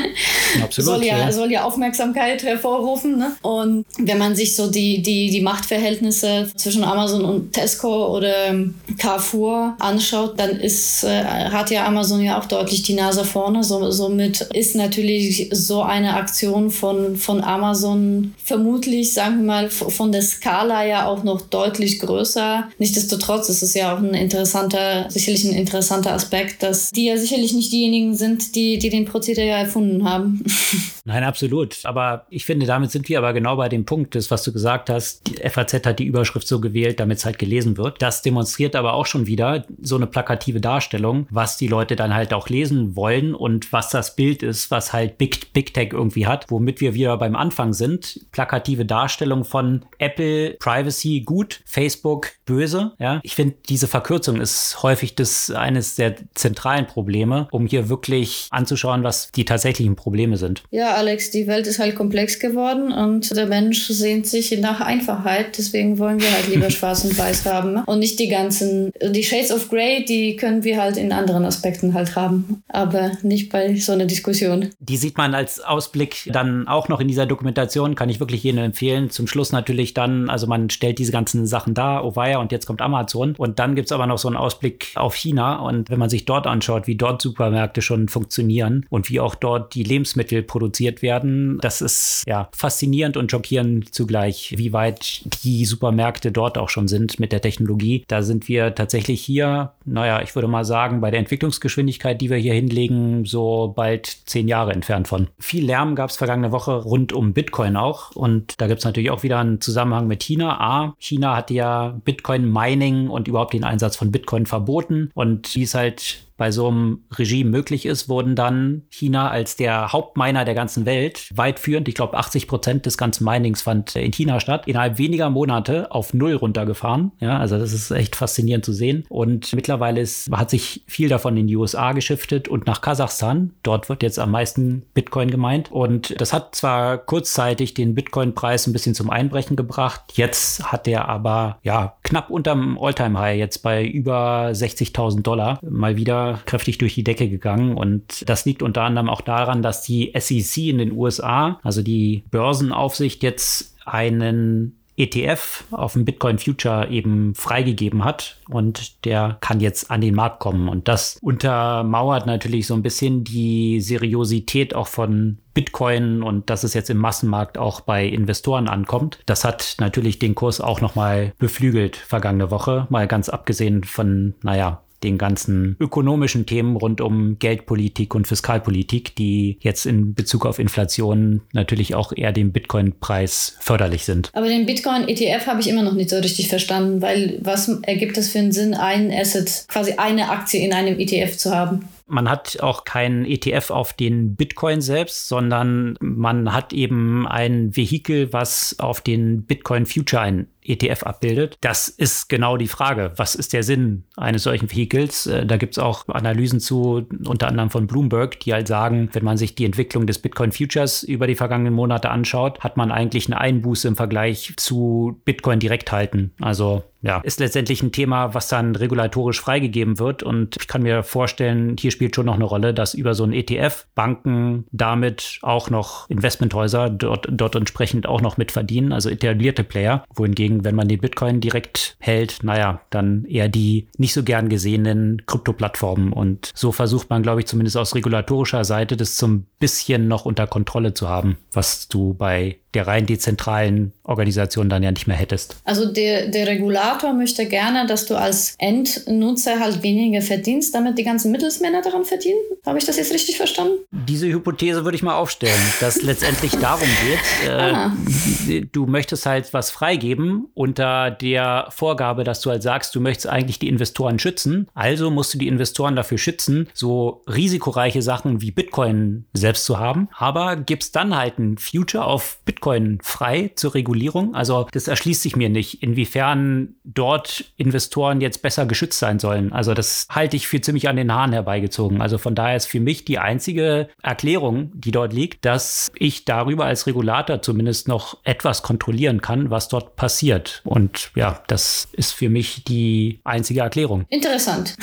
Absolut. soll, ja, ja, soll ja Aufmerksamkeit hervorrufen. Ne? Und wenn man sich so die, die, die Machtverhältnisse zwischen Amazon und Tesco oder Carrefour anschaut, dann ist, äh, hat ja Amazon ja auch deutlich die Nase vorne. So, somit ist natürlich so eine Aktion von, von Amazon vermutlich, sagen wir mal, von der Skala ja auch noch deutlich größer. Nichtsdestotrotz ist es ja auch ein interessanter, sicherlich ein interessanter Aspekt, dass die ja sicherlich nicht diejenigen sind, die, die den Prozedere ja erfunden haben. Nein, absolut. Aber ich finde, damit sind wir aber genau bei dem Punkt, das, was du gesagt hast. Die FAZ hat die Überschrift so gewählt, damit es halt gelesen wird. Das demonstriert aber auch schon wieder so eine plakative Darstellung, was die Leute dann halt auch lesen wollen und was das Bild ist, was halt Big, Big Tech irgendwie hat, womit wir wieder beim Anfang sind. Plakative Darstellung von Apple, Privacy gut, Facebook böse. Ja, ich finde, diese Verkürzung ist häufig das eines der zentralen Probleme, um hier wirklich anzuschauen, was die tatsächlichen Probleme sind. Ja, Alex, die Welt ist halt komplex geworden und der Mensch sehnt sich nach Einfachheit. Deswegen wollen wir halt lieber schwarz und weiß haben und nicht die ganzen, die Shades of Grey, die können wir halt in anderen Aspekten halt haben, aber nicht bei so einer Diskussion. Die sieht man als Ausblick dann auch noch in dieser Dokumentation, kann ich wirklich jedem empfehlen. Zum Schluss natürlich dann, also man stellt diese ganzen Sachen da, Ovaya und jetzt kommt Amazon und dann gibt es aber noch so einen Ausblick auf China und wenn man sich dort anschaut, wie dort Supermärkte schon funktionieren und wie auch dort die Lebensmittel produziert werden, das ist ja faszinierend und schockierend zugleich, wie weit die Supermärkte dort auch schon sind mit der Technologie. Da sind wir tatsächlich hier, naja, ich würde mal sagen, bei der Entwicklungsgeschwindigkeit, die wir hier hinlegen, so bald zehn Jahre entfernt von. Viel Lärm gab es vergangene Woche rund um Bitcoin auch und da gibt es natürlich auch wieder einen Zusammenhang mit China. A, China hatte ja Bitcoin-Mining und überhaupt den Einsatz von Bitcoin verboten und wie es halt bei so einem Regime möglich ist, wurden dann China als der Hauptminer der ganzen Welt weit führend, ich glaube 80 Prozent des ganzen Minings fand in China statt, innerhalb weniger Monate auf Null runtergefahren. Ja, also das ist echt faszinierend zu sehen. Und mittlerweile ist, hat sich viel davon in die USA geschiftet und nach Kasachstan. Dort wird jetzt am meisten Bitcoin gemeint. Und das hat zwar kurzzeitig den Bitcoin-Preis ein bisschen zum Einbrechen gebracht. Jetzt hat der aber ja knapp unterm Alltime-High jetzt bei über 60.000 Dollar mal wieder kräftig durch die Decke gegangen. Und das liegt unter anderem auch daran, dass die SEC in den USA, also die Börsenaufsicht, jetzt einen ETF auf dem Bitcoin Future eben freigegeben hat und der kann jetzt an den Markt kommen. Und das untermauert natürlich so ein bisschen die Seriosität auch von Bitcoin und dass es jetzt im Massenmarkt auch bei Investoren ankommt. Das hat natürlich den Kurs auch nochmal beflügelt vergangene Woche, mal ganz abgesehen von, naja, den ganzen ökonomischen Themen rund um Geldpolitik und Fiskalpolitik, die jetzt in Bezug auf Inflation natürlich auch eher dem Bitcoin-Preis förderlich sind. Aber den Bitcoin-ETF habe ich immer noch nicht so richtig verstanden, weil was ergibt es für einen Sinn, ein Asset, quasi eine Aktie in einem ETF zu haben? Man hat auch keinen ETF auf den Bitcoin selbst, sondern man hat eben ein Vehikel, was auf den Bitcoin Future ein ETF abbildet. Das ist genau die Frage. Was ist der Sinn eines solchen Vehikels? Äh, da gibt es auch Analysen zu, unter anderem von Bloomberg, die halt sagen, wenn man sich die Entwicklung des Bitcoin Futures über die vergangenen Monate anschaut, hat man eigentlich eine Einbuße im Vergleich zu Bitcoin direkt halten. Also ja, ist letztendlich ein Thema, was dann regulatorisch freigegeben wird. Und ich kann mir vorstellen, hier spielt schon noch eine Rolle, dass über so ein ETF Banken damit auch noch Investmenthäuser dort, dort entsprechend auch noch mit verdienen, also etablierte Player, wohingegen Deswegen, wenn man den Bitcoin direkt hält, naja, dann eher die nicht so gern gesehenen Krypto-Plattformen. Und so versucht man, glaube ich, zumindest aus regulatorischer Seite das zum bisschen noch unter Kontrolle zu haben, was du bei der rein dezentralen Organisation dann ja nicht mehr hättest. Also der, der Regulator möchte gerne, dass du als Endnutzer halt weniger verdienst, damit die ganzen Mittelsmänner daran verdienen. Habe ich das jetzt richtig verstanden? Diese Hypothese würde ich mal aufstellen, dass letztendlich darum geht, äh, du möchtest halt was freigeben unter der Vorgabe, dass du halt sagst, du möchtest eigentlich die Investoren schützen. Also musst du die Investoren dafür schützen, so risikoreiche Sachen wie Bitcoin selbst zu haben, aber gibst dann halt ein Future auf Bitcoin Bitcoin frei zur Regulierung? Also das erschließt sich mir nicht, inwiefern dort Investoren jetzt besser geschützt sein sollen. Also das halte ich für ziemlich an den Haaren herbeigezogen. Also von daher ist für mich die einzige Erklärung, die dort liegt, dass ich darüber als Regulator zumindest noch etwas kontrollieren kann, was dort passiert. Und ja, das ist für mich die einzige Erklärung. Interessant.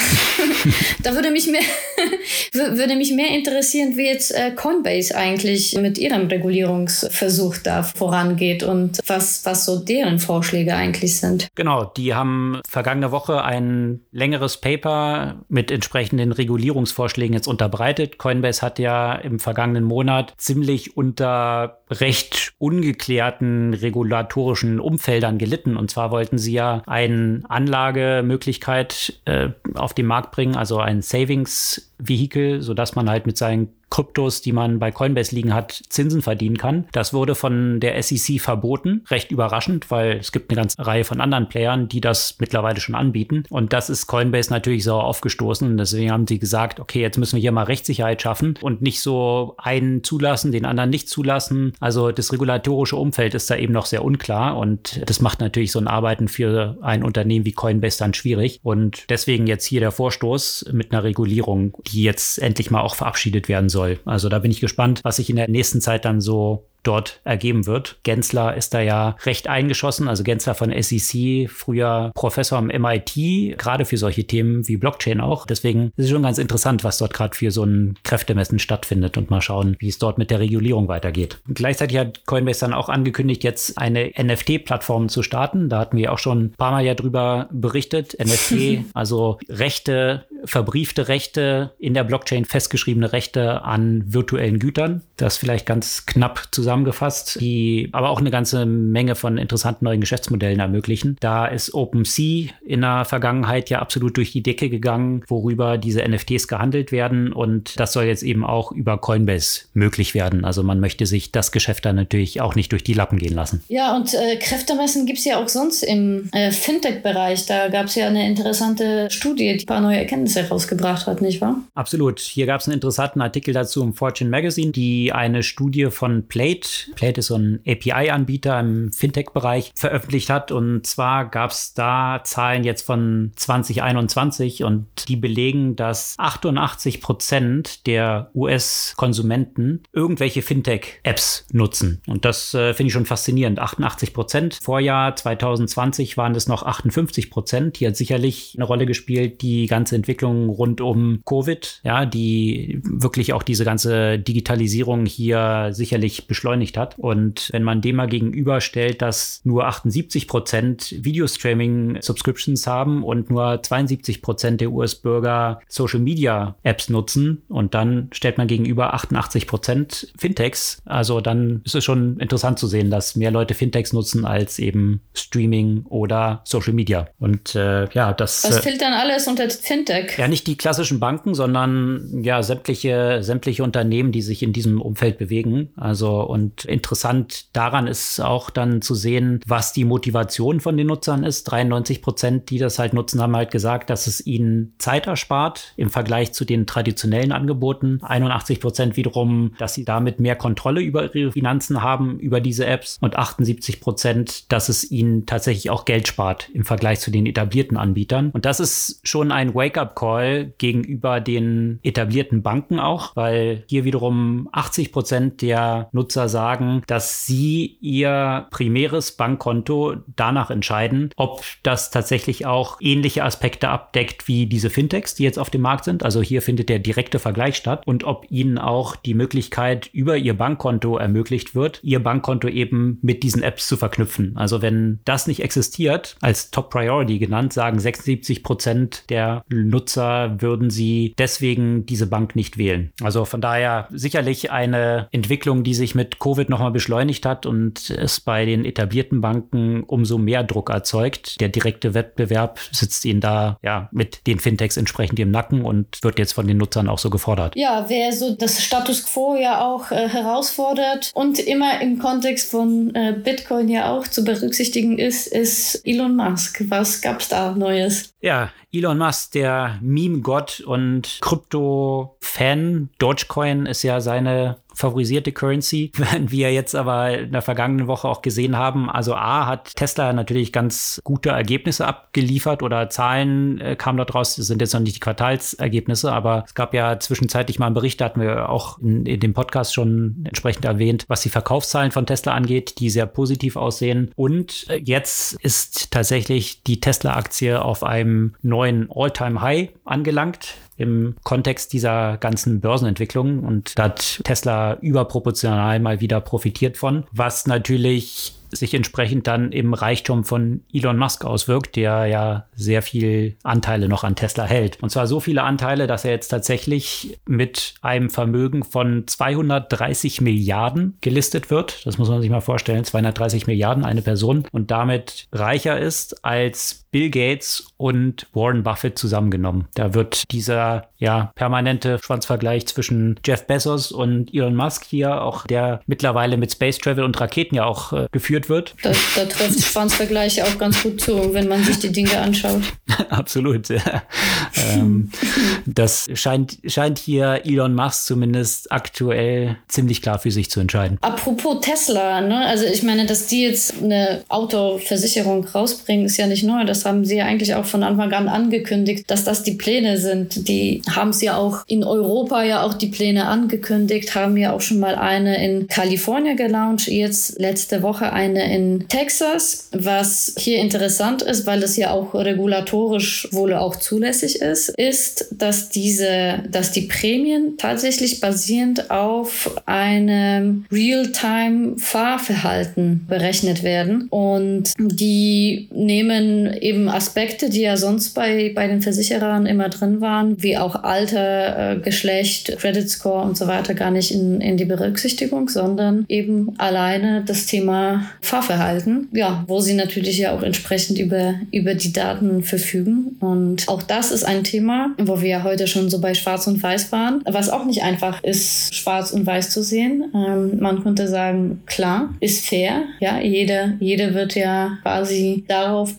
da würde mich mehr, würde mich mehr interessieren, wie jetzt äh, Coinbase eigentlich mit ihrem Regulierungsversuch da vorangeht und was, was so deren Vorschläge eigentlich sind. Genau, die haben vergangene Woche ein längeres Paper mit entsprechenden Regulierungsvorschlägen jetzt unterbreitet. Coinbase hat ja im vergangenen Monat ziemlich unter recht ungeklärten regulatorischen Umfeldern gelitten. Und zwar wollten sie ja eine Anlagemöglichkeit äh, auf den Markt bringen, also ein Savings-Vehikel, sodass man halt mit seinen Kryptos, die man bei Coinbase liegen hat, Zinsen verdienen kann. Das wurde von der SEC verboten. Recht überraschend, weil es gibt eine ganze Reihe von anderen Playern, die das mittlerweile schon anbieten. Und das ist Coinbase natürlich sauer aufgestoßen. Und deswegen haben sie gesagt, okay, jetzt müssen wir hier mal Rechtssicherheit schaffen und nicht so einen zulassen, den anderen nicht zulassen. Also das regulatorische Umfeld ist da eben noch sehr unklar. Und das macht natürlich so ein Arbeiten für ein Unternehmen wie Coinbase dann schwierig. Und deswegen jetzt hier der Vorstoß mit einer Regulierung, die jetzt endlich mal auch verabschiedet werden soll soll. Also da bin ich gespannt, was sich in der nächsten Zeit dann so dort ergeben wird. Gensler ist da ja recht eingeschossen, also Gensler von SEC, früher Professor am MIT, gerade für solche Themen wie Blockchain auch. Deswegen ist es schon ganz interessant, was dort gerade für so ein Kräftemessen stattfindet und mal schauen, wie es dort mit der Regulierung weitergeht. Und gleichzeitig hat Coinbase dann auch angekündigt, jetzt eine NFT-Plattform zu starten. Da hatten wir auch schon ein paar Mal ja drüber berichtet. NFT, also Rechte, verbriefte Rechte in der Blockchain festgeschriebene Rechte an virtuellen Gütern. Das vielleicht ganz knapp zusammen zusammengefasst, die aber auch eine ganze Menge von interessanten neuen Geschäftsmodellen ermöglichen. Da ist OpenSea in der Vergangenheit ja absolut durch die Decke gegangen, worüber diese NFTs gehandelt werden und das soll jetzt eben auch über Coinbase möglich werden. Also man möchte sich das Geschäft dann natürlich auch nicht durch die Lappen gehen lassen. Ja, und äh, Kräftemessen gibt es ja auch sonst im äh, Fintech-Bereich. Da gab es ja eine interessante Studie, die ein paar neue Erkenntnisse herausgebracht hat, nicht wahr? Absolut. Hier gab es einen interessanten Artikel dazu im Fortune Magazine, die eine Studie von Plate Plate. Plate ist so ein API-Anbieter im Fintech-Bereich veröffentlicht hat. Und zwar gab es da Zahlen jetzt von 2021 und die belegen, dass 88 Prozent der US-Konsumenten irgendwelche Fintech-Apps nutzen. Und das äh, finde ich schon faszinierend. 88 Prozent. Vorjahr 2020 waren es noch 58 Prozent. Hier hat sicherlich eine Rolle gespielt die ganze Entwicklung rund um Covid, ja, die wirklich auch diese ganze Digitalisierung hier sicherlich beschleunigt hat. Und wenn man dem mal gegenüberstellt, dass nur 78 Prozent Videostreaming-Subscriptions haben und nur 72 Prozent der US-Bürger Social-Media-Apps nutzen und dann stellt man gegenüber 88 Prozent Fintechs, also dann ist es schon interessant zu sehen, dass mehr Leute Fintechs nutzen als eben Streaming oder Social Media. Und äh, ja, das. Was fällt dann alles unter Fintech? Ja, nicht die klassischen Banken, sondern ja, sämtliche, sämtliche Unternehmen, die sich in diesem Umfeld bewegen. Also und und interessant daran ist auch dann zu sehen, was die Motivation von den Nutzern ist. 93 Prozent, die das halt nutzen, haben halt gesagt, dass es ihnen Zeit erspart im Vergleich zu den traditionellen Angeboten. 81 Prozent wiederum, dass sie damit mehr Kontrolle über ihre Finanzen haben, über diese Apps. Und 78 Prozent, dass es ihnen tatsächlich auch Geld spart im Vergleich zu den etablierten Anbietern. Und das ist schon ein Wake-up Wake-up-Call gegenüber den etablierten Banken auch, weil hier wiederum 80 Prozent der Nutzer sagen, dass sie ihr primäres Bankkonto danach entscheiden, ob das tatsächlich auch ähnliche Aspekte abdeckt wie diese Fintechs, die jetzt auf dem Markt sind. Also hier findet der direkte Vergleich statt und ob ihnen auch die Möglichkeit über ihr Bankkonto ermöglicht wird, ihr Bankkonto eben mit diesen Apps zu verknüpfen. Also wenn das nicht existiert, als Top Priority genannt, sagen 76 Prozent der Nutzer würden sie deswegen diese Bank nicht wählen. Also von daher sicherlich eine Entwicklung, die sich mit Covid nochmal beschleunigt hat und es bei den etablierten Banken umso mehr Druck erzeugt. Der direkte Wettbewerb sitzt ihnen da ja mit den Fintechs entsprechend im Nacken und wird jetzt von den Nutzern auch so gefordert. Ja, wer so das Status quo ja auch äh, herausfordert und immer im Kontext von äh, Bitcoin ja auch zu berücksichtigen ist, ist Elon Musk. Was gab es da Neues? Ja, Elon Musk, der Meme-Gott und Krypto-Fan. Dogecoin ist ja seine favorisierte Currency, wie wir jetzt aber in der vergangenen Woche auch gesehen haben. Also A hat Tesla natürlich ganz gute Ergebnisse abgeliefert oder Zahlen äh, kamen dort raus. Das sind jetzt noch nicht die Quartalsergebnisse, aber es gab ja zwischenzeitlich mal einen Bericht, da hatten wir auch in, in dem Podcast schon entsprechend erwähnt, was die Verkaufszahlen von Tesla angeht, die sehr positiv aussehen. Und äh, jetzt ist tatsächlich die Tesla-Aktie auf einem neuen All-Time-High angelangt im Kontext dieser ganzen Börsenentwicklung und da hat Tesla überproportional mal wieder profitiert von, was natürlich sich entsprechend dann im Reichtum von Elon Musk auswirkt, der ja sehr viel Anteile noch an Tesla hält. Und zwar so viele Anteile, dass er jetzt tatsächlich mit einem Vermögen von 230 Milliarden gelistet wird. Das muss man sich mal vorstellen. 230 Milliarden eine Person und damit reicher ist als Bill Gates und Warren Buffett zusammengenommen. Da wird dieser ja permanente Schwanzvergleich zwischen Jeff Bezos und Elon Musk hier auch der mittlerweile mit Space Travel und Raketen ja auch äh, geführt wird. Da, da trifft Schwanzvergleich auch ganz gut zu, wenn man sich die Dinge anschaut. Absolut. Ja. ähm, das scheint, scheint hier Elon Musk zumindest aktuell ziemlich klar für sich zu entscheiden. Apropos Tesla, ne? also ich meine, dass die jetzt eine Autoversicherung rausbringen, ist ja nicht neu. Das haben sie ja eigentlich auch von Anfang an angekündigt, dass das die Pläne sind. Die haben es ja auch in Europa ja auch die Pläne angekündigt, haben ja auch schon mal eine in Kalifornien gelauncht, jetzt letzte Woche eine in Texas, was hier interessant ist, weil es ja auch regulatorisch wohl auch zulässig ist, ist, dass diese, dass die Prämien tatsächlich basierend auf einem Real-Time-Fahrverhalten berechnet werden. Und die nehmen eben Aspekte, die ja sonst bei, bei den Versicherern immer drin waren, wie auch Alter, äh, Geschlecht, Credit Score und so weiter, gar nicht in, in die Berücksichtigung, sondern eben alleine das Thema Fahrverhalten, ja, wo sie natürlich ja auch entsprechend über, über die Daten verfügen. Und auch das ist ein Thema, wo wir ja heute schon so bei Schwarz und Weiß waren, was auch nicht einfach ist, Schwarz und Weiß zu sehen. Ähm, man könnte sagen, klar, ist fair. Ja, jeder, jeder wird ja quasi darauf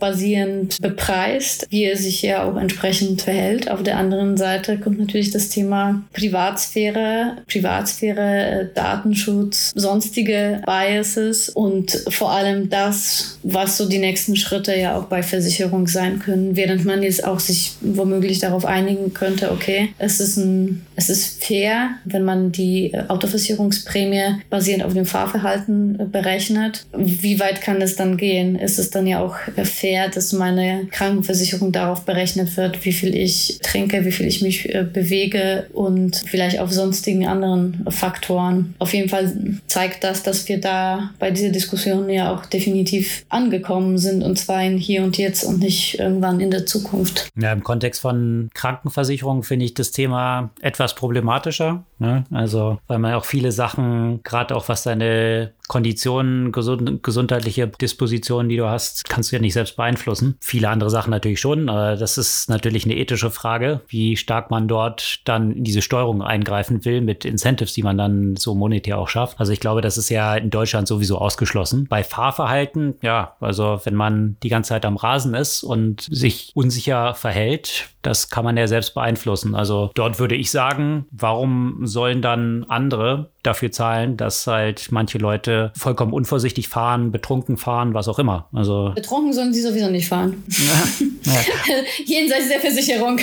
basierend bepreist, wie er sich ja auch entsprechend verhält. Auf der anderen Seite kommt natürlich das Thema Privatsphäre, Privatsphäre, äh, Datenschutz, sonstige Biases und vor allem das, was so die nächsten Schritte ja auch bei Versicherung sein können, während man jetzt auch sich womöglich darauf einigen könnte, okay, es ist ein, es ist fair, wenn man die Autoversicherungsprämie basierend auf dem Fahrverhalten berechnet. Wie weit kann es dann gehen? Ist es dann ja auch fair, dass meine Krankenversicherung darauf berechnet wird, wie viel ich trinke, wie viel ich mich äh, bewege und vielleicht auf sonstigen anderen Faktoren. Auf jeden Fall zeigt das, dass wir da bei dieser Diskussion ja auch definitiv angekommen sind und zwar in hier und jetzt und nicht irgendwann in der Zukunft. Ja, im Kontext von Krankenversicherung finde ich das Thema etwas problematischer. Ne? Also, weil man auch viele Sachen, gerade auch was deine Konditionen, gesund, gesundheitliche Dispositionen, die du hast, kannst du ja nicht selbst beeinflussen. Viele andere Sachen natürlich schon, aber das ist natürlich eine ethische Frage, wie stark man dort dann in diese Steuerung eingreifen will mit Incentives, die man dann so monetär auch schafft. Also ich glaube, das ist ja in Deutschland sowieso ausgeschlossen. Bei Fahrverhalten, ja, also wenn man die ganze Zeit am Rasen ist und sich unsicher verhält, das kann man ja selbst beeinflussen. Also dort würde ich sagen, warum sollen dann andere dafür zahlen, dass halt manche Leute vollkommen unvorsichtig fahren, betrunken fahren, was auch immer. Also betrunken sollen sie sowieso nicht fahren. Ja, ja. Jenseits der Versicherung.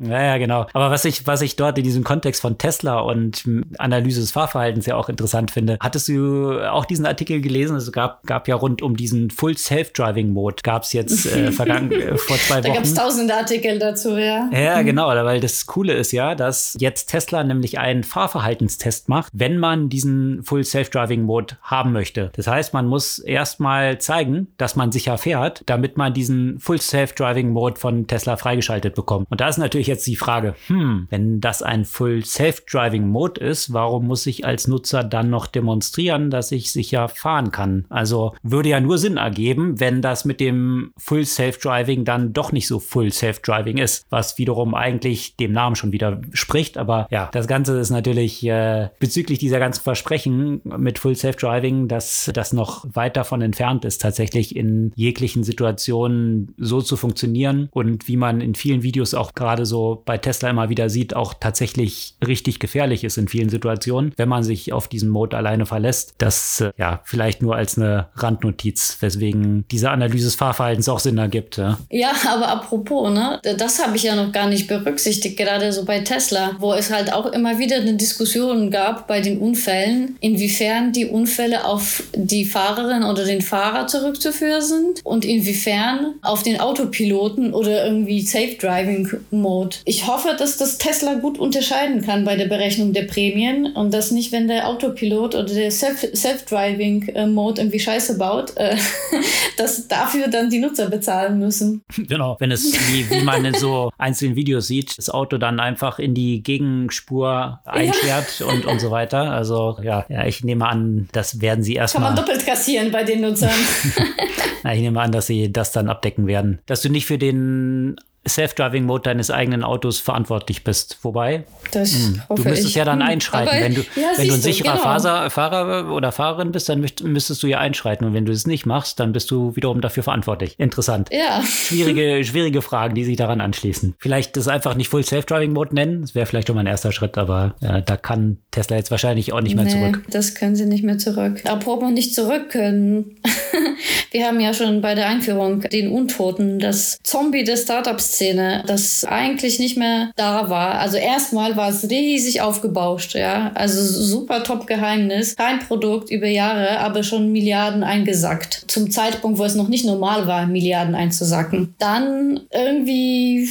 ja, ja, genau. Aber was ich, was ich dort in diesem Kontext von Tesla und Analyse des Fahrverhaltens ja auch interessant finde, hattest du auch diesen Artikel gelesen? Es gab, gab ja rund um diesen Full Self-Driving Mode gab es jetzt äh, vergangen, äh, vor zwei Wochen. Da gab es tausende Artikel dazu, ja. Ja, genau, weil das Coole ist ja, dass jetzt Tesla nämlich einen Fahrverhaltenstest macht, wenn man diesen Full Self-Driving Mode haben möchte. Das heißt, man muss erstmal zeigen, dass man sicher fährt, damit man diesen Full Self-Driving Mode von Tesla freigeschaltet bekommt. Und da ist natürlich jetzt die Frage, hm, wenn das ein Full Self-Driving Mode ist, warum muss ich als Nutzer dann noch demonstrieren, dass ich sicher fahren kann? Also würde ja nur Sinn ergeben, wenn das mit dem Full Self-Driving dann doch nicht so Full Self-Driving ist, was wiederum eigentlich dem Namen schon wieder spricht. Aber ja, das Ganze ist natürlich äh, bezüglich dieser ganzen Versprechen mit Full Self-Driving, dass das noch weit davon entfernt ist, tatsächlich in jeglichen Situationen so zu funktionieren und wie man in vielen Videos auch gerade so bei Tesla immer wieder sieht, auch tatsächlich richtig gefährlich ist in vielen Situationen, wenn man sich auf diesen Mode alleine verlässt. Das äh, ja vielleicht nur als eine Randnotiz, weswegen diese Analyse des Fahrverhaltens auch Sinn ergibt. Ja, ja aber apropos, ne, das habe ich ja noch gar nicht berücksichtigt, gerade so bei Tesla, wo es halt auch immer wieder eine Diskussion gab bei den Unfällen, inwiefern die Unfälle auf die Fahrerin oder den Fahrer zurückzuführen sind und inwiefern auf den Autopiloten oder irgendwie Safe Driving Mode. Ich hoffe, dass das Tesla gut unterscheiden kann bei der Berechnung der Prämien und dass nicht, wenn der Autopilot oder der Self-Driving Mode irgendwie Scheiße baut, äh, dass dafür dann die Nutzer bezahlen müssen. Genau, wenn es, wie, wie man in so einzelnen Videos sieht, das Auto dann einfach in die Gegenspur einschert ja. und, und so weiter. Also ja, ja, ich nehme an, das werden sie erstmal. Kann man doppelt kassieren bei den Nutzern. Na, ich nehme an, dass sie das dann abdecken werden. Dass du nicht für den Self-Driving-Mode deines eigenen Autos verantwortlich bist. Wobei, mh, hm, du müsstest ich. ja dann hm, einschreiten. Aber, wenn du, ja, wenn du ein sicherer genau. Fahrer, Fahrer oder Fahrerin bist, dann müsstest du ja einschreiten. Und wenn du es nicht machst, dann bist du wiederum dafür verantwortlich. Interessant. Ja. Schwierige, schwierige Fragen, die sich daran anschließen. Vielleicht das einfach nicht Full Self-Driving-Mode nennen. Das wäre vielleicht schon mal ein erster Schritt, aber ja, da kann Tesla jetzt wahrscheinlich auch nicht mehr nee, zurück. Das können sie nicht mehr zurück. Apropos nicht zurück können. Wir haben ja schon bei der Einführung den Untoten, das Zombie der Startups Szene, das eigentlich nicht mehr da war. Also erstmal war es riesig aufgebauscht, ja. Also super top Geheimnis. Kein Produkt über Jahre, aber schon Milliarden eingesackt. Zum Zeitpunkt, wo es noch nicht normal war, Milliarden einzusacken. Dann irgendwie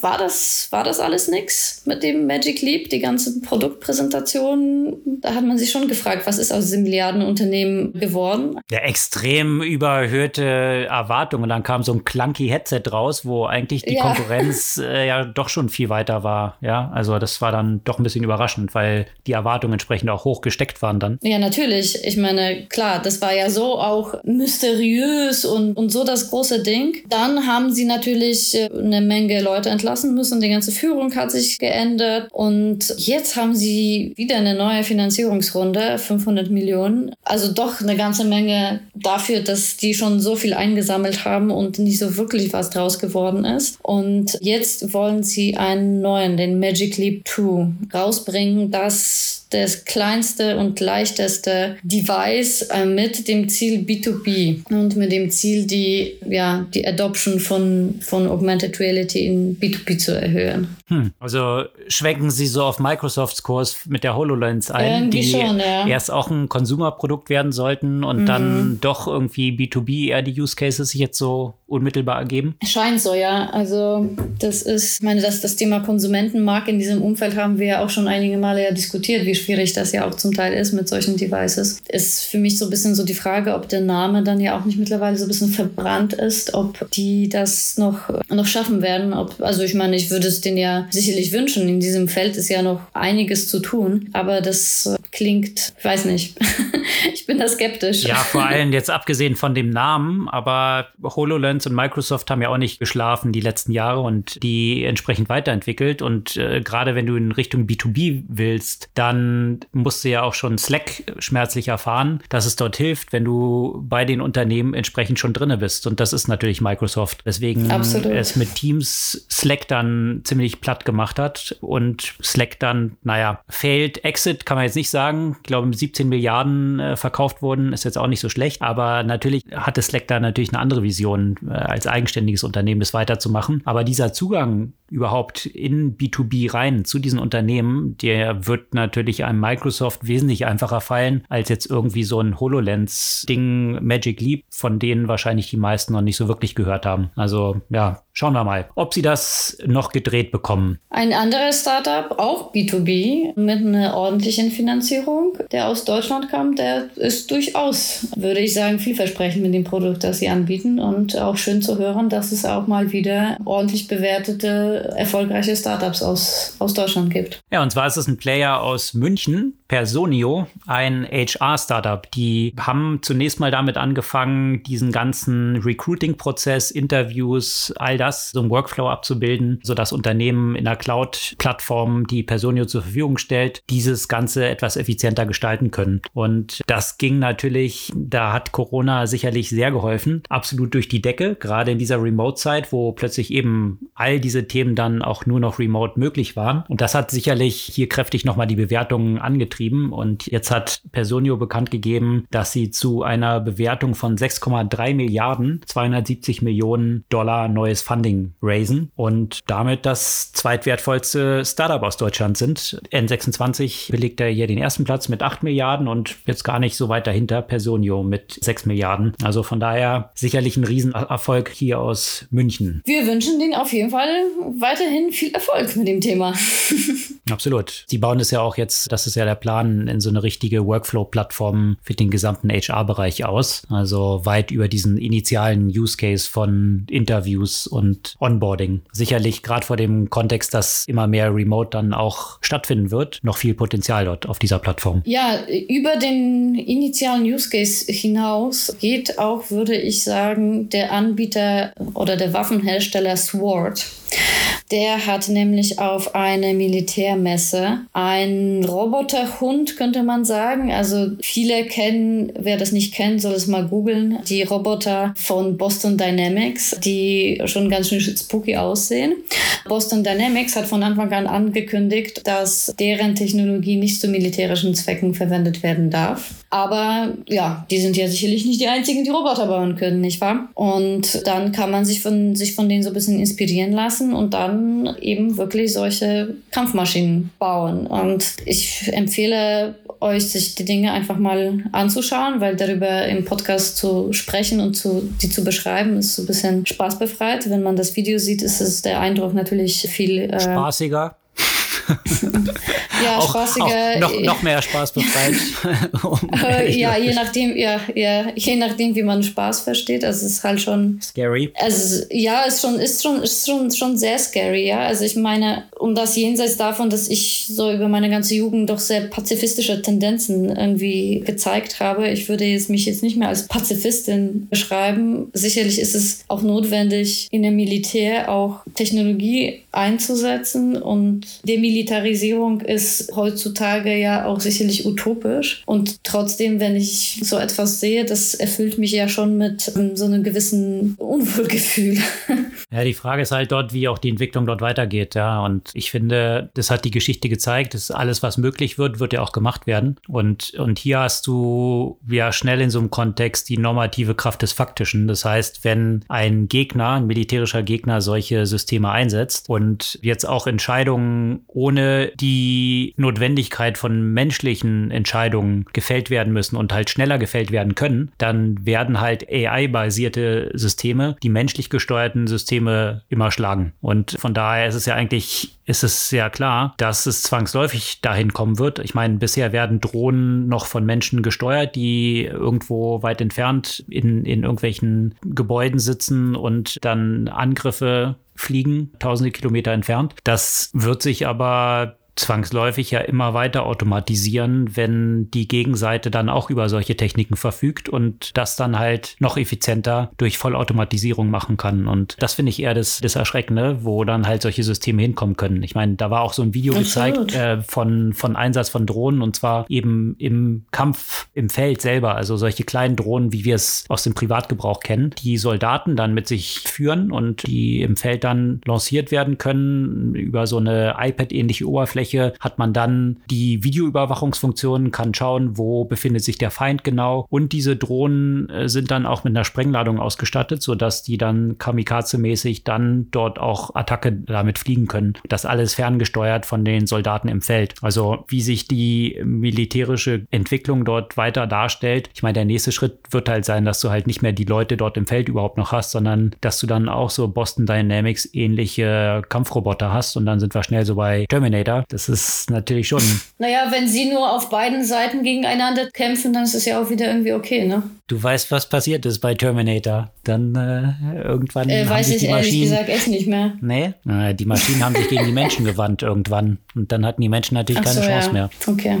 war das, war das alles nix mit dem Magic Leap, die ganze Produktpräsentation. Da hat man sich schon gefragt, was ist aus diesem Milliardenunternehmen geworden? Der extrem überhöhte Erwartungen. Dann kam so ein clunky Headset raus, wo eigentlich die ja. Konkurrenz äh, ja doch schon viel weiter war. Ja, also das war dann doch ein bisschen überraschend, weil die Erwartungen entsprechend auch hoch gesteckt waren dann. Ja, natürlich. Ich meine, klar, das war ja so auch mysteriös und, und so das große Ding. Dann haben sie natürlich äh, eine Menge Leute entlassen müssen. Die ganze Führung hat sich geändert und jetzt haben sie wieder eine neue Finanzierungsrunde, 500 Millionen. Also doch eine ganze Menge dafür, dass die schon so viel eingesammelt haben und nicht so wirklich was draus geworden ist. Und jetzt wollen sie einen neuen, den Magic Leap 2, rausbringen, das das kleinste und leichteste Device äh, mit dem Ziel B2B und mit dem Ziel, die, ja, die Adoption von, von Augmented Reality in B2B zu erhöhen. Hm. Also schwenken Sie so auf Microsofts Kurs mit der HoloLens ein, irgendwie die schon, ja. erst auch ein Konsumerprodukt werden sollten und mhm. dann doch irgendwie B2B eher die Use Cases sich jetzt so unmittelbar ergeben? Scheint so, ja. Also das ist, ich meine, dass das Thema Konsumentenmarkt in diesem Umfeld haben wir ja auch schon einige Male ja diskutiert, wie schwierig das ja auch zum Teil ist mit solchen Devices. Ist für mich so ein bisschen so die Frage, ob der Name dann ja auch nicht mittlerweile so ein bisschen verbrannt ist, ob die das noch, noch schaffen werden. Ob, also ich meine, ich würde es denen ja sicherlich wünschen. In diesem Feld ist ja noch einiges zu tun, aber das klingt, ich weiß nicht. ich bin da skeptisch. Ja, vor allem jetzt abgesehen von dem Namen, aber HoloLens und Microsoft haben ja auch nicht geschlafen die letzten Jahre und die entsprechend weiterentwickelt. Und äh, gerade wenn du in Richtung B2B willst, dann musst du ja auch schon Slack schmerzlich erfahren, dass es dort hilft, wenn du bei den Unternehmen entsprechend schon drinne bist. Und das ist natürlich Microsoft. Deswegen Absolut. es mit Teams Slack dann ziemlich platt gemacht hat und Slack dann, naja, failed exit kann man jetzt nicht sagen. Ich glaube, 17 Milliarden äh, verkauft wurden, ist jetzt auch nicht so schlecht. Aber natürlich hatte Slack da natürlich eine andere Vision, äh, als eigenständiges Unternehmen das weiterzumachen. Aber dieser Zugang überhaupt in B2B rein zu diesen Unternehmen, der wird natürlich einem Microsoft wesentlich einfacher fallen, als jetzt irgendwie so ein HoloLens-Ding Magic Leap, von denen wahrscheinlich die meisten noch nicht so wirklich gehört haben. Also ja, schauen wir mal, ob sie das noch gedreht bekommen. Ein anderes Startup, auch B2B, mit einer ordentlichen Finanzierung, der aus Deutschland kam, der ist durchaus, würde ich sagen, vielversprechend mit dem Produkt, das sie anbieten und auch schön zu hören, dass es auch mal wieder ordentlich bewertete erfolgreiche Startups aus, aus Deutschland gibt. Ja, und zwar ist es ein Player aus München, Personio, ein HR-Startup. Die haben zunächst mal damit angefangen, diesen ganzen Recruiting-Prozess, Interviews, all das, so ein Workflow abzubilden, sodass Unternehmen in der Cloud-Plattform, die Personio zur Verfügung stellt, dieses Ganze etwas effizienter gestalten können. Und das ging natürlich, da hat Corona sicherlich sehr geholfen, absolut durch die Decke, gerade in dieser Remote-Zeit, wo plötzlich eben all diese Themen dann auch nur noch remote möglich waren. Und das hat sicherlich hier kräftig nochmal die Bewertungen angetrieben getrieben und jetzt hat Personio bekannt gegeben, dass sie zu einer Bewertung von 6,3 Milliarden 270 Millionen Dollar neues Funding raisen und damit das zweitwertvollste Startup aus Deutschland sind. N26 belegt er hier den ersten Platz mit 8 Milliarden und jetzt gar nicht so weit dahinter Personio mit 6 Milliarden. Also von daher sicherlich ein Riesenerfolg hier aus München. Wir wünschen denen auf jeden Fall weiterhin viel Erfolg mit dem Thema. Absolut. Sie bauen es ja auch jetzt, das ist ja der Plan in so eine richtige Workflow-Plattform für den gesamten HR-Bereich aus. Also weit über diesen initialen Use Case von Interviews und Onboarding. Sicherlich gerade vor dem Kontext, dass immer mehr Remote dann auch stattfinden wird, noch viel Potenzial dort auf dieser Plattform. Ja, über den initialen Use Case hinaus geht auch, würde ich sagen, der Anbieter oder der Waffenhersteller Sword. Der hat nämlich auf eine Militärmesse einen Roboterhund, könnte man sagen. Also viele kennen, wer das nicht kennt, soll es mal googeln. Die Roboter von Boston Dynamics, die schon ganz schön spooky aussehen. Boston Dynamics hat von Anfang an angekündigt, dass deren Technologie nicht zu militärischen Zwecken verwendet werden darf. Aber ja, die sind ja sicherlich nicht die einzigen, die Roboter bauen können, nicht wahr? Und dann kann man sich von, sich von denen so ein bisschen inspirieren lassen und dann eben wirklich solche Kampfmaschinen bauen. Und ich empfehle euch, sich die Dinge einfach mal anzuschauen, weil darüber im Podcast zu sprechen und zu, die zu beschreiben, ist so ein bisschen spaßbefreit. Wenn man das Video sieht, ist es der Eindruck natürlich viel äh, spaßiger ja, auch, spaßiger. Auch noch, noch mehr Spaß befreit. äh, ja, je nachdem, ja, ja, je nachdem, wie man Spaß versteht. Also es ist halt schon. Scary. Also ja, ist schon, ist schon, ist schon, schon sehr scary, ja. Also ich meine, um das jenseits davon, dass ich so über meine ganze Jugend doch sehr pazifistische Tendenzen irgendwie gezeigt habe. Ich würde jetzt mich jetzt nicht mehr als Pazifistin beschreiben. Sicherlich ist es auch notwendig, in dem Militär auch Technologie einzusetzen. Und Demilitarisierung ist heutzutage ja auch sicherlich utopisch. Und trotzdem, wenn ich so etwas sehe, das erfüllt mich ja schon mit um, so einem gewissen Unwohlgefühl. Ja, die Frage ist halt dort, wie auch die Entwicklung dort weitergeht, ja, und ich finde, das hat die Geschichte gezeigt, dass alles, was möglich wird, wird ja auch gemacht werden. Und, und hier hast du ja schnell in so einem Kontext die normative Kraft des Faktischen, das heißt, wenn ein Gegner, ein militärischer Gegner solche Systeme einsetzt und und jetzt auch Entscheidungen ohne die Notwendigkeit von menschlichen Entscheidungen gefällt werden müssen und halt schneller gefällt werden können, dann werden halt AI-basierte Systeme die menschlich gesteuerten Systeme immer schlagen. Und von daher ist es ja eigentlich ist es sehr klar, dass es zwangsläufig dahin kommen wird. Ich meine, bisher werden Drohnen noch von Menschen gesteuert, die irgendwo weit entfernt in, in irgendwelchen Gebäuden sitzen und dann Angriffe fliegen, tausende Kilometer entfernt. Das wird sich aber zwangsläufig ja immer weiter automatisieren, wenn die Gegenseite dann auch über solche Techniken verfügt und das dann halt noch effizienter durch Vollautomatisierung machen kann. Und das finde ich eher das, das Erschreckende, wo dann halt solche Systeme hinkommen können. Ich meine, da war auch so ein Video Absolut. gezeigt äh, von, von Einsatz von Drohnen und zwar eben im Kampf im Feld selber. Also solche kleinen Drohnen, wie wir es aus dem Privatgebrauch kennen, die Soldaten dann mit sich führen und die im Feld dann lanciert werden können. Über so eine iPad-ähnliche Oberfläche hat man dann die Videoüberwachungsfunktion, kann schauen, wo befindet sich der Feind genau. Und diese Drohnen äh, sind dann auch mit einer Sprengladung ausgestattet, sodass die dann kamikaze-mäßig dann dort auch Attacke damit fliegen können. Das alles ferngesteuert von den Soldaten im Feld. Also wie sich die militärische Entwicklung dort weiter darstellt. Ich meine, der nächste Schritt wird halt sein, dass du halt nicht mehr die Leute dort im Feld überhaupt noch hast, sondern dass du dann auch so Boston Dynamics ähnliche Kampfroboter hast und dann sind wir schnell so bei Terminator. Das ist natürlich schon. Naja, wenn sie nur auf beiden Seiten gegeneinander kämpfen, dann ist es ja auch wieder irgendwie okay, ne? Du weißt, was passiert ist bei Terminator. Dann äh, irgendwann. Äh, haben weiß sich ich die ehrlich Maschinen, gesagt echt nicht mehr. Nee, äh, die Maschinen haben sich gegen die Menschen gewandt irgendwann. Und dann hatten die Menschen natürlich Ach keine so, Chance ja. mehr. Okay.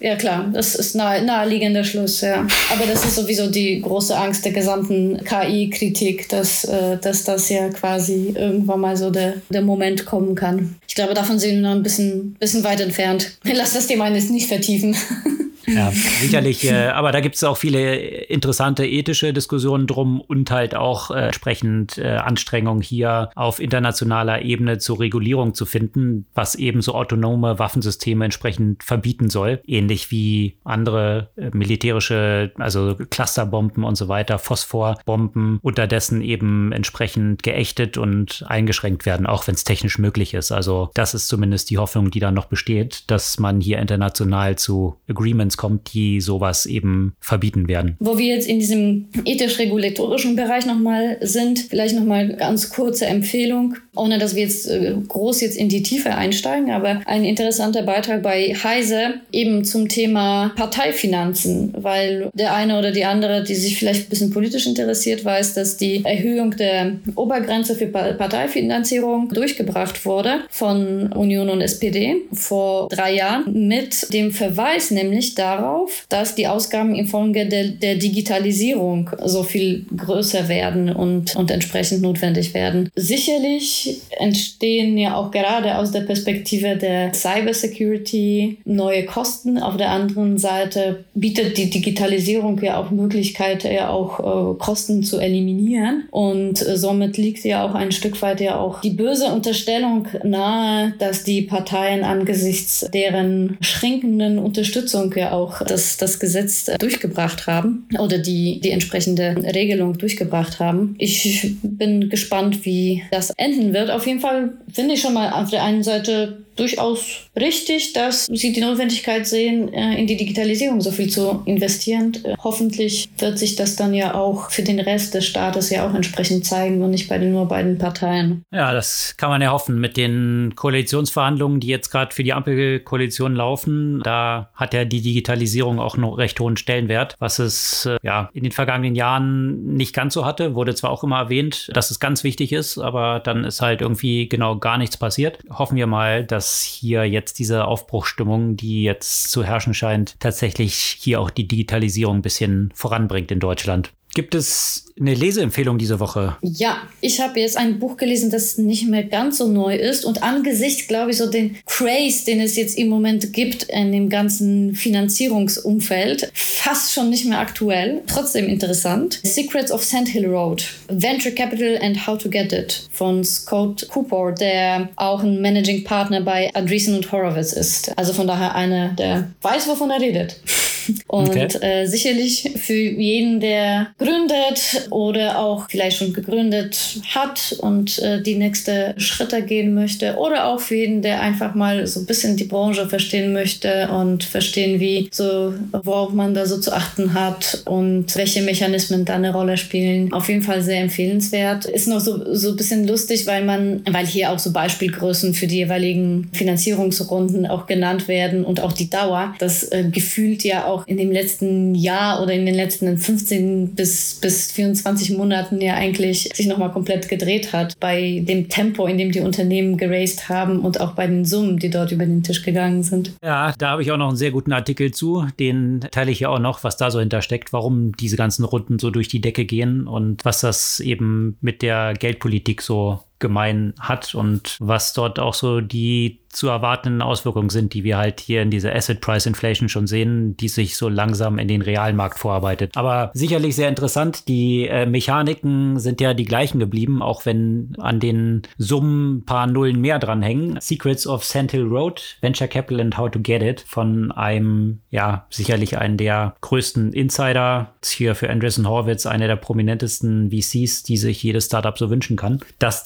Ja klar, das ist nahe, naheliegender Schluss, ja. Aber das ist sowieso die große Angst der gesamten KI-Kritik, dass, äh, dass das ja quasi irgendwann mal so der, der Moment kommen kann. Ich glaube, davon sind wir noch ein bisschen, bisschen weit entfernt. Lass das Thema jetzt nicht vertiefen. Ja, sicherlich. Äh, aber da gibt es auch viele interessante ethische Diskussionen drum und halt auch äh, entsprechend äh, Anstrengungen hier auf internationaler Ebene zur Regulierung zu finden, was eben so autonome Waffensysteme entsprechend verbieten soll. Ähnlich wie andere äh, militärische, also Clusterbomben und so weiter, Phosphorbomben, unterdessen eben entsprechend geächtet und eingeschränkt werden, auch wenn es technisch möglich ist. Also das ist zumindest die Hoffnung, die da noch besteht, dass man hier international zu Agreements kommt, die sowas eben verbieten werden. Wo wir jetzt in diesem ethisch-regulatorischen Bereich nochmal sind, vielleicht nochmal ganz kurze Empfehlung, ohne dass wir jetzt äh, groß jetzt in die Tiefe einsteigen, aber ein interessanter Beitrag bei Heise eben zum Thema Parteifinanzen, weil der eine oder die andere, die sich vielleicht ein bisschen politisch interessiert, weiß, dass die Erhöhung der Obergrenze für Parteifinanzierung durchgebracht wurde von Union und SPD vor drei Jahren mit dem Verweis nämlich darauf, dass die Ausgaben infolge der, der Digitalisierung so viel größer werden und, und entsprechend notwendig werden. Sicherlich entstehen ja auch gerade aus der Perspektive der Cybersecurity neue Kosten. Auf der anderen Seite bietet die Digitalisierung ja auch Möglichkeiten, ja auch äh, Kosten zu eliminieren. Und äh, somit liegt ja auch ein Stück weit ja auch die böse Unterstellung nahe, dass die Parteien angesichts deren schränkenden Unterstützung ja auch das, das Gesetz äh, durchgebracht haben oder die, die entsprechende Regelung durchgebracht haben. Ich bin gespannt, wie das enden wird. Auf jeden Fall finde ich schon mal auf der einen Seite durchaus richtig, dass sie die Notwendigkeit sehen, äh, in die Digitalisierung so viel zu investieren. Äh, hoffentlich wird sich das dann ja auch für den Rest des Staates ja auch entsprechend zeigen und nicht bei den nur beiden Parteien. Ja, das kann man ja hoffen. Mit den Koalitionsverhandlungen, die jetzt gerade für die Ampelkoalition laufen, da hat ja die Digitalisierung auch noch recht hohen Stellenwert, was es äh, ja in den vergangenen Jahren nicht ganz so hatte. Wurde zwar auch immer erwähnt, dass es ganz wichtig ist, aber dann ist halt irgendwie genau gar nichts passiert. Hoffen wir mal, dass hier jetzt diese Aufbruchstimmung, die jetzt zu herrschen scheint, tatsächlich hier auch die Digitalisierung ein bisschen voranbringt in Deutschland. Gibt es eine Leseempfehlung diese Woche? Ja, ich habe jetzt ein Buch gelesen, das nicht mehr ganz so neu ist und angesichts, glaube ich, so den Craze, den es jetzt im Moment gibt in dem ganzen Finanzierungsumfeld, fast schon nicht mehr aktuell, trotzdem interessant. Secrets of Sand Hill Road, Venture Capital and How to Get It von Scott Cooper, der auch ein Managing Partner bei Andreessen und Horowitz ist. Also von daher einer, der weiß, wovon er redet. Und okay. äh, sicherlich für jeden, der gründet oder auch vielleicht schon gegründet hat und äh, die nächste Schritte gehen möchte oder auch für jeden, der einfach mal so ein bisschen die Branche verstehen möchte und verstehen, wie so, worauf man da so zu achten hat und welche Mechanismen da eine Rolle spielen. Auf jeden Fall sehr empfehlenswert. Ist noch so, so ein bisschen lustig, weil man, weil hier auch so Beispielgrößen für die jeweiligen Finanzierungsrunden auch genannt werden und auch die Dauer. Das äh, gefühlt ja auch auch in dem letzten Jahr oder in den letzten 15 bis, bis 24 Monaten ja eigentlich sich nochmal komplett gedreht hat bei dem Tempo, in dem die Unternehmen geraced haben und auch bei den Summen, die dort über den Tisch gegangen sind. Ja, da habe ich auch noch einen sehr guten Artikel zu. Den teile ich ja auch noch, was da so hintersteckt, warum diese ganzen Runden so durch die Decke gehen und was das eben mit der Geldpolitik so gemein hat und was dort auch so die zu erwartenden Auswirkungen sind, die wir halt hier in dieser Asset Price Inflation schon sehen, die sich so langsam in den realen vorarbeitet. Aber sicherlich sehr interessant. Die äh, Mechaniken sind ja die gleichen geblieben, auch wenn an den Summen paar Nullen mehr dranhängen. Secrets of Sand Hill Road, Venture Capital and How to Get It von einem, ja, sicherlich einen der größten Insider, hier für Andreessen Horwitz, einer der prominentesten VCs, die sich jedes Startup so wünschen kann. Das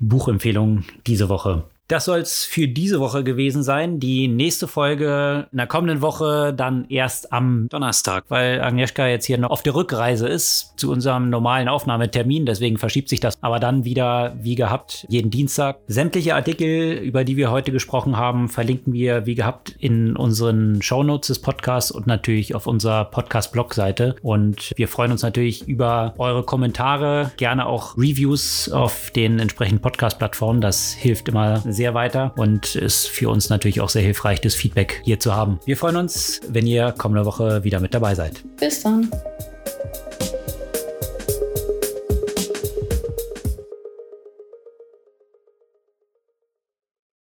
Buchempfehlung diese Woche. Das soll es für diese Woche gewesen sein. Die nächste Folge in der kommenden Woche dann erst am Donnerstag, weil Agnieszka jetzt hier noch auf der Rückreise ist zu unserem normalen Aufnahmetermin. Deswegen verschiebt sich das. Aber dann wieder wie gehabt jeden Dienstag. Sämtliche Artikel, über die wir heute gesprochen haben, verlinken wir wie gehabt in unseren Shownotes des Podcasts und natürlich auf unserer Podcast-Blog-Seite. Und wir freuen uns natürlich über eure Kommentare, gerne auch Reviews auf den entsprechenden Podcast-Plattformen. Das hilft immer sehr sehr weiter und ist für uns natürlich auch sehr hilfreich, das Feedback hier zu haben. Wir freuen uns, wenn ihr kommende Woche wieder mit dabei seid. Bis dann.